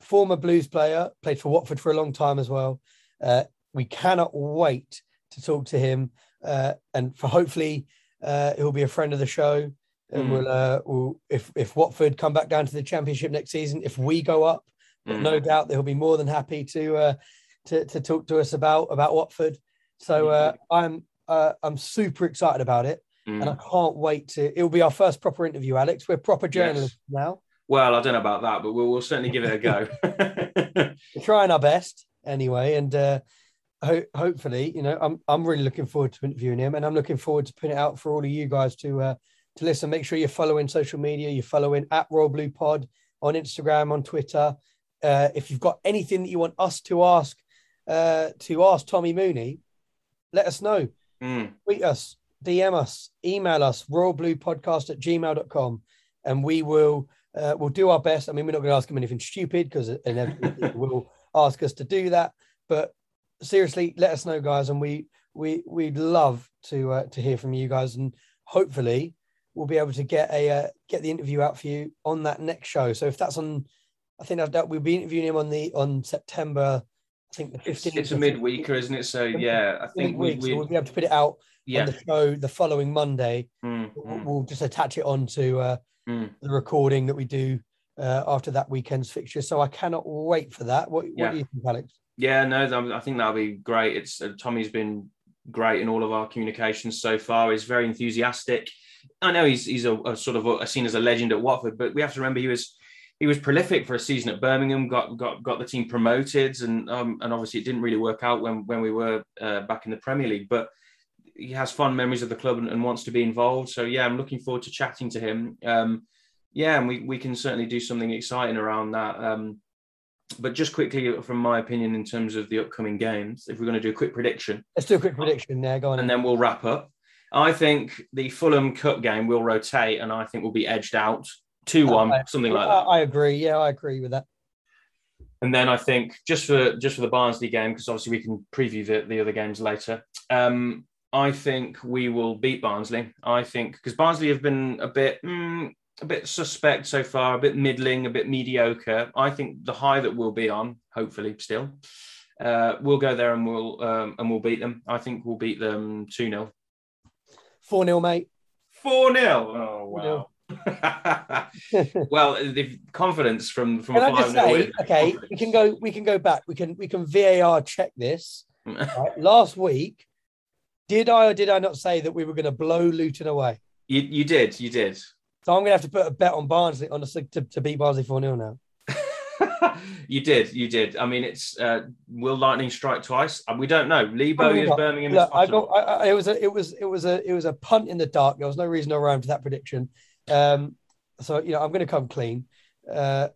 former Blues player, played for Watford for a long time as well. Uh, we cannot wait to talk to him, uh, and for hopefully uh, he'll be a friend of the show. And mm. we'll, uh, we'll, if if Watford come back down to the Championship next season, if we go up, mm. no doubt that he'll be more than happy to uh, to to talk to us about about Watford. So uh, I'm uh, I'm super excited about it, mm. and I can't wait to. It will be our first proper interview, Alex. We're proper journalists yes. now. Well, I don't know about that, but we'll, we'll certainly give it a go. We're trying our best anyway, and uh, ho- hopefully, you know, I'm I'm really looking forward to interviewing him, and I'm looking forward to putting it out for all of you guys to uh, to listen. Make sure you're following social media. You're following at Royal Blue Pod on Instagram, on Twitter. Uh, if you've got anything that you want us to ask uh, to ask Tommy Mooney, let us know. Mm. Tweet us, DM us, email us, royalbluepodcast at gmail.com, and we will uh, we'll do our best. I mean, we're not going to ask him anything stupid because inevitably will ask us to do that. But seriously, let us know, guys, and we we we'd love to uh, to hear from you guys, and hopefully we'll be able to get a uh, get the interview out for you on that next show. So if that's on, I think that we'll be interviewing him on the on September. I think the 15th. It's, it's a midweeker, isn't it? So yeah, I think we, we, so we'll be able to put it out yeah. on the show the following Monday. Mm, we'll, mm. we'll, just attach it onto uh, mm. the recording that we do uh, after that weekend's fixture. So I cannot wait for that. What, yeah. what do you think, Alex? Yeah, no, I think that'll be great. It's uh, Tommy's been great in all of our communications so far. He's very enthusiastic. I know he's he's a, a sort of a, seen as a legend at Watford, but we have to remember he was he was prolific for a season at Birmingham. Got got got the team promoted, and um, and obviously it didn't really work out when when we were uh, back in the Premier League. But he has fond memories of the club and, and, wants to be involved. So yeah, I'm looking forward to chatting to him. Um, yeah, and we we can certainly do something exciting around that. Um, but just quickly, from my opinion, in terms of the upcoming games, if we're going to do a quick prediction, let's do a quick prediction there. Go on, and then we'll wrap up. I think the Fulham Cup game will rotate, and I think we'll be edged out two one, something like that. I agree. Yeah, I agree with that. And then I think just for just for the Barnsley game, because obviously we can preview the, the other games later. Um, I think we will beat Barnsley. I think because Barnsley have been a bit mm, a bit suspect so far, a bit middling, a bit mediocre. I think the high that we'll be on, hopefully, still, uh, we'll go there and we'll um, and we'll beat them. I think we'll beat them two 0 Four 0 mate. Four 0 Oh wow. well, the confidence from from can a five say, okay, confidence. we can go we can go back. We can we can VAR check this. right? Last week, did I or did I not say that we were going to blow Luton away? You, you did, you did. So I'm going to have to put a bet on Barnsley on to, to beat Barnsley 4 0 now. you did, you did. I mean, it's uh, will lightning strike twice? Uh, we don't know. Lebo is Birmingham. Look, I got. I, I, it was a. It was. It was a. It was a punt in the dark. There was no reason around to that prediction. Um, so you know, I'm going to come clean. Uh,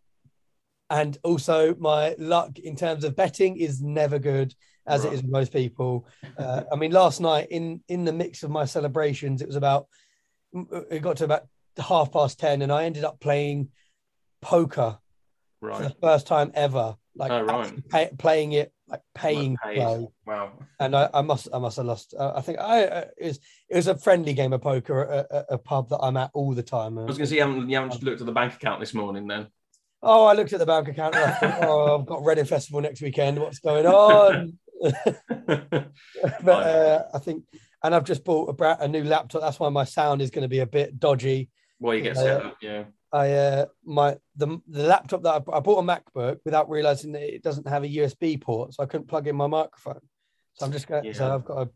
and also, my luck in terms of betting is never good, as right. it is with most people. Uh, I mean, last night in in the mix of my celebrations, it was about. It got to about half past 10 and I ended up playing poker right. for the first time ever. Like oh, right. pay, playing it, like paying play. Wow. And I, I, must, I must have lost. Uh, I think I, uh, it, was, it was a friendly game of poker at a, a pub that I'm at all the time. I was going to say, you haven't, you haven't looked at the bank account this morning then? Oh, I looked at the bank account. And I thought, oh, I've got Reading Festival next weekend. What's going on? but uh, I think, and I've just bought a, a new laptop. That's why my sound is going to be a bit dodgy. Well, you get set up, yeah. I uh, my the the laptop that I, I, bought a MacBook without realizing that it doesn't have a USB port, so I couldn't plug in my microphone. So I'm just going. Yeah. So I've got a.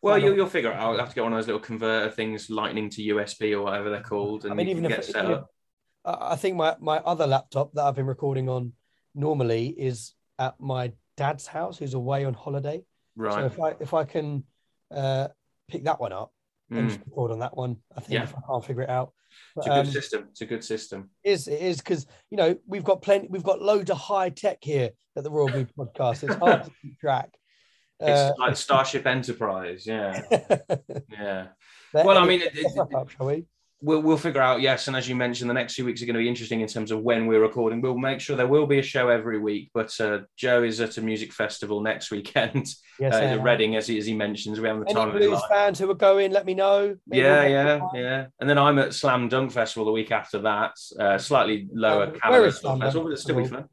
Well, you'll, you'll figure it out. I'll have to get one of those little converter things, lightning to USB or whatever they're called, and I mean, even if, get set even up. I think my my other laptop that I've been recording on normally is at my dad's house, who's away on holiday. Right. So if I if I can uh, pick that one up and just record on that one, I think Yeah. if I can't figure it out. It's a good um, system. It's a good system. it is it is because you know we've got plenty we've got loads of high tech here at the Royal Blue Podcast. It's hard to keep track. Uh, It's like Starship Enterprise. Yeah. Yeah. Well, I mean, it- it- up, shall we? We'll we'll figure out yes and as you mentioned the next few weeks are going to be interesting in terms of when we're recording. We'll make sure there will be a show every week but uh, joe is at a music festival next weekend Yes, uh, in reading as he, as he mentions we have the Any time of his Blues life. fans who are going, let me know. Maybe yeah we'll yeah yeah. And then i'm at slam dunk festival the week after that uh, slightly lower Um, where is Slam Dunk festival. But it'll still be fun.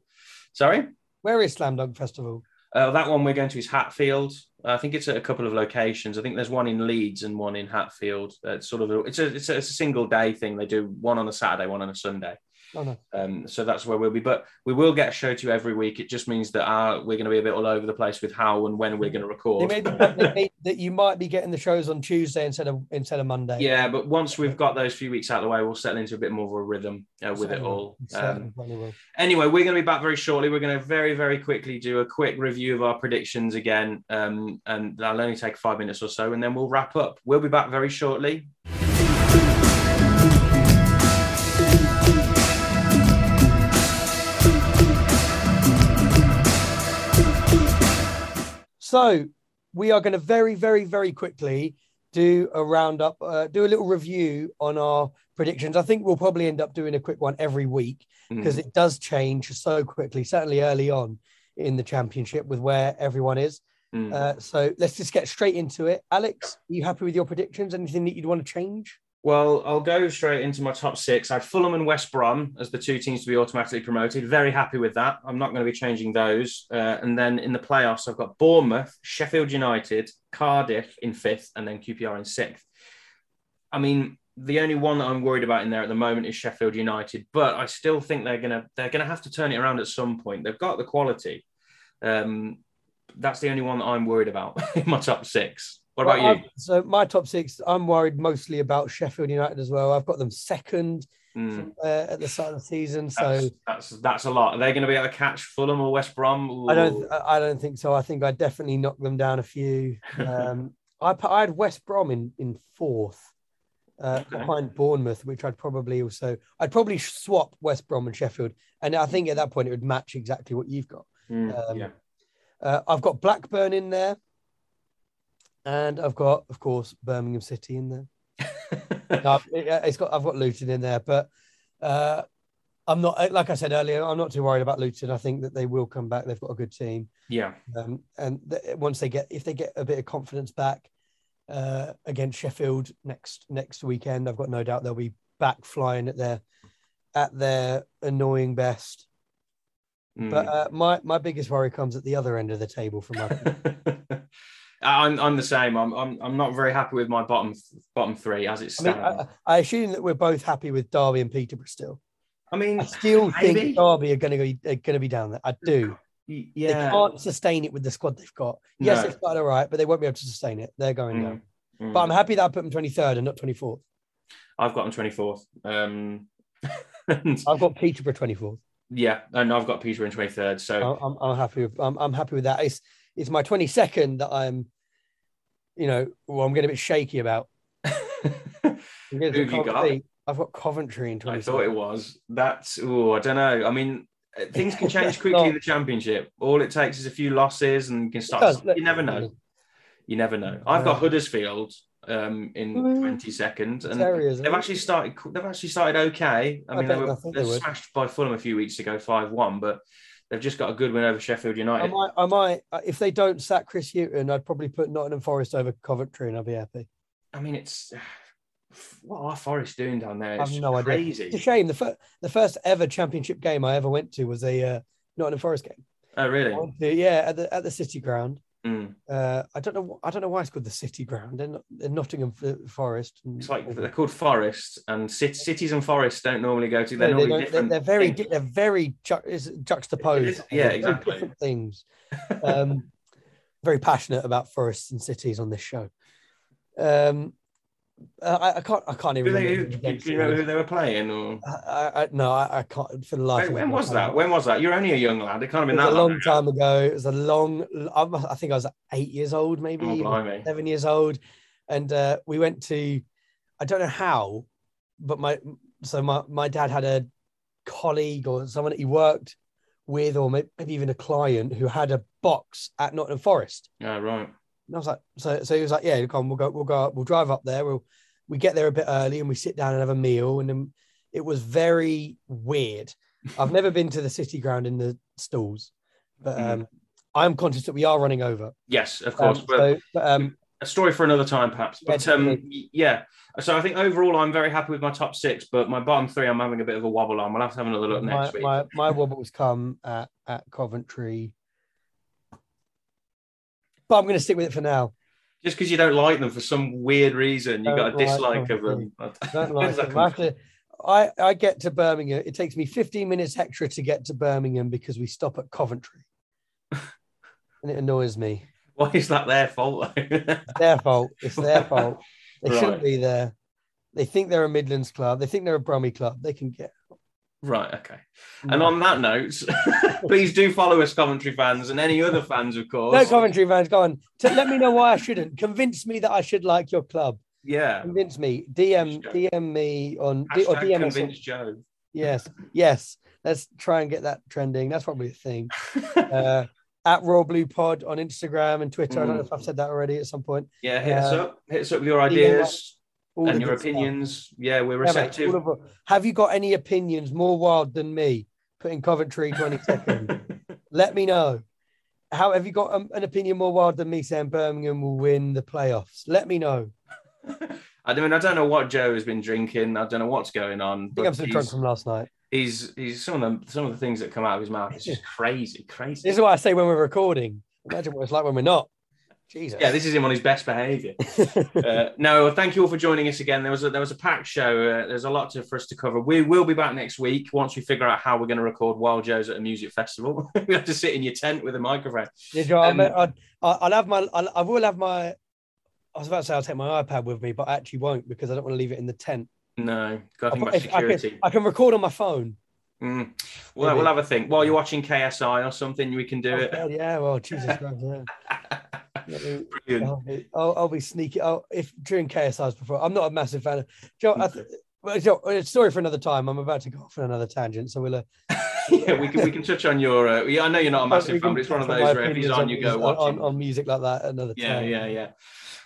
Sorry? Where is Slam Dunk Festival? Uh, that one we're going to is hatfield I think it's at a couple of locations. I think there's one in Leeds and one in Hatfield. Uh, It's sort of a, it's a it's a, it's a single day thing. They do one on a Saturday, one on a Sunday. Oh no. Um, so that's where we'll be. But we will get a show to you every week. It just means that our, we're going to be a bit all over the place with how and when we're going to record. they may- that you might be getting the shows on Tuesday instead of instead of Monday. yeah, but once we've got those few weeks out of the way, we'll settle into a bit more of a rhythm uh, with it Certainly will. all. Um, anyway, we're going to be back very shortly. We're going to very, very quickly do a quick review of our predictions again, um, and that'll only take five minutes or so, and then we'll wrap up. We'll be back very shortly. So we are going to very, very, very quickly do a roundup, uh, do a little review on our predictions. I think we'll probably end up doing a quick one every week Mm. because it does change so quickly, certainly early on in the championship with where everyone is. Mm. Uh, so let's just get straight into it. Alex, are you happy with your predictions? Anything that you'd want to change? Well, I'll go straight into my top six. I had Fulham and West Brom as the two teams to be automatically promoted. Very happy with that. I'm not going to be changing those. Uh, and then in the playoffs, I've got Bournemouth, Sheffield United, Cardiff in fifth, and then QPR in sixth. I mean, the only one that I'm worried about in there at the moment is Sheffield United, but I still think they're gonna they're gonna have to turn it around at some point. They've got the quality. Um, that's the only one that I'm worried about in my top six. What about Well, you? I've- So my top six, I'm worried mostly about Sheffield United as well. I've got them second Mm. uh, at the start of the season. So That's, that's that's a lot. Are they going to be able to catch Fulham or West Brom? I don't. I don't think so. I think I definitely knocked them down a few. Um, I I had West Brom in in fourth, uh, Okay. behind Bournemouth, which I'd probably also. I'd probably swap West Brom and Sheffield, and I think at that point it would match exactly what you've got. Mm, um, yeah. Uh, I've got Blackburn in there, and I've got, of course, Birmingham City in there. No, it's got I've got Luton in there, but uh, I'm not like I said earlier. I'm not too worried about Luton. I think that they will come back. They've got a good team, yeah. um, and th- once they get if they get a bit of confidence back uh, against Sheffield next next weekend, I've got no doubt they'll be back flying at their at their annoying best. Mm. But uh, my my biggest worry comes at the other end of the table from my I'm I'm the same. I'm I'm I'm not very happy with my bottom bottom three as it I mean, stands. I, I assume that we're both happy with Derby and Peterborough still. I mean, I still Maybe. think Derby are going to be going to be down there. I do. y- They yeah. can't sustain it with the squad they've got. Yes, No. it's quite all right, but they won't be able to sustain it. They're going Mm, down. mm. But I'm happy that I put them 23rd and not 24th. I've got them 24th. Um, I've got Peterborough 24th. yeah, and I've got Peter in 23rd. So I'm, I'm, I'm happy with I'm, I'm happy with that. It's it's my 22nd that I'm, you know, well, I'm getting a bit shaky about. Who have you got? I've got Coventry in I thought it was. That's oh, I don't know. I mean, uh, things can change quickly in the championship. All it takes is a few losses, and you can start. You never know. You never know. I've got Huddersfield um, in twenty second, and they've actually started. They've actually started okay. I I mean, they were they they smashed by Fulham a few weeks ago, five one, but they've just got a good win over Sheffield United. I might, I might, uh, if they don't sack Chris Hughton, I'd probably put Nottingham Forest over Coventry, and I'd be happy. I mean, it's what are Forest doing down there? I have It's no idea. It's a shame. The, fir- the first ever championship game I ever went to was a uh, Nottingham Forest game. Oh, really? to- yeah, at the at the City Ground. Mm. Uh, I don't know. I don't know why it's called the City Ground. They're, not, they're Nottingham Forest. and- It's like they're called forests, and cit- cities and forests don't normally go to. They're No, normally don't- they're, they're very things. they're very ju- juxtaposed. Is- yeah, exactly. Different things. Um, very passionate about forests and cities on this show. Um, I, I can't. I can't even. They, remember who, do you know who they were playing? Or I, I, no, I, can't for the life. me, when was that? When was that? You're only a young lad. It can't have been that a long ago. time ago. It was a long. I think I was eight years old, maybe Oh, seven years old, and uh, we went to. I don't know how, but my so my my dad had a colleague or someone that he worked with, or maybe even a client who had a box at Nottingham Forest. Yeah, right. And I was like, so so he was like, yeah, come on, we'll go, we'll go, we'll drive up there. We'll we get there a bit early and we sit down and have a meal. And then it was very weird. I've never been to the city ground in the stalls, but Mhm. um, I'm conscious that we are running over. Yes, of Um, course. but so, but, um, a story for another time, perhaps. But um, yeah. So I think overall, I'm very happy with my top six. But my bottom three, I'm having a bit of a wobble on. We'll have to have another look my, next week. my my wobbles come at at Coventry, but I'm going to stick with it for now. Just because you don't like them for some weird reason, you've got a like dislike them. of them. Don't like them. I, to, I I get to Birmingham. It takes me 15 minutes extra to get to Birmingham because we stop at Coventry, and it annoys me. Why is that their fault? It's their fault. It's their fault. They Right. shouldn't be there. They think they're a Midlands club. They think they're a Brummy club. They can get. Right. Okay. And on that note, please do follow us, Coventry fans, and any other fans, of course. no Coventry fans, go on. Let me know why I shouldn't. Convince me that I should like your club. Yeah. Convince me. DM DM me on or DM us. convince Joe. Yes, yes. Let's try and get that trending. That's probably a thing. Uh, at Royal Blue Pod on Instagram and Twitter. I don't know if I've said that already at some point. yeah, hit us uh, up. Hit us up with your ideas All and your good stuff. opinions. Yeah, we're Yeah, mate, receptive. of it. Have you got any opinions more wild than me? Putting Coventry 22nd. Let me know. How have you got um, an opinion more wild than me saying Birmingham will win the playoffs? Let me know. I mean, I don't know what Joe has been drinking. I don't know what's going on. I think I'm still drunk he's, from last night. he's he's some of the some of the things that come out of his mouth. It's just crazy, crazy. This is what I say when we're recording. Imagine what it's like when we're not. Jesus. Yeah, this is him on his best behaviour. uh, no, thank you all for joining us again. There was a, there was a packed show. Uh, there's a lot to, for us to cover. We will be back next week once we figure out how we're going to record Wild Joe's at a music festival. we have to sit in your tent with a microphone. Joe, I Um, mean, I'd- I- I'll have my, I'll, I will have my. I was about to say I'll take my iPad with me, but I actually won't because I don't want to leave it in the tent. No, got to think about If I, can, I can record on my phone. Mm. Well, Maybe. we'll have a think while you're watching KSI or something. We can do Oh, it. God, yeah, well, Jesus Christ, yeah. Brilliant. I'll, be- I'll, be sneaky. I'll, if during KSI's before, I'm not a massive fan of Joe. I th- well, Joe, it's story for another time. I'm about to go off on another tangent, so we'll. Uh, yeah, we can we can touch on your. Uh, yeah, I know you're not a massive fan, but it's one of those where if he's on, you go watching. on, on music like that another Yeah, time. yeah, yeah. Yeah.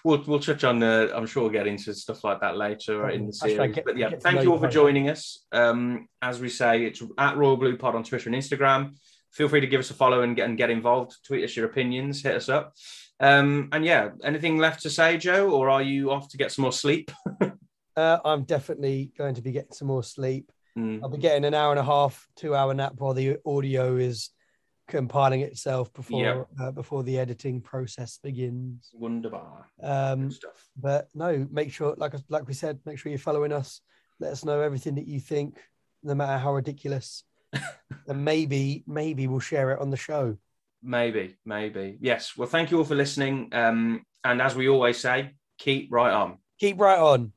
We'll we'll touch on. Uh, I'm sure we'll get into stuff like that later in the series. get- but yeah, thank you all for joining us. Um, as we say, it's at Royal Blue Pod on Twitter and Instagram. Feel free to give us a follow and get and get involved. Tweet us your opinions. Hit us up. Um, and yeah, anything left to say, Joe, or are you off to get some more sleep? Uh, I'm definitely going to be getting some more sleep. Mm, I'll be getting an hour and a half, two hour nap while the audio is compiling itself before Yeah. uh, before the editing process begins. wonderbar Um, stuff. but no, make sure, like like we said, make sure you're following us. Let us know everything that you think, no matter how ridiculous. and maybe, maybe we'll share it on the show. Maybe, maybe. Yes. Well, thank you all for listening. Um, and as we always say, keep right on. Keep right on.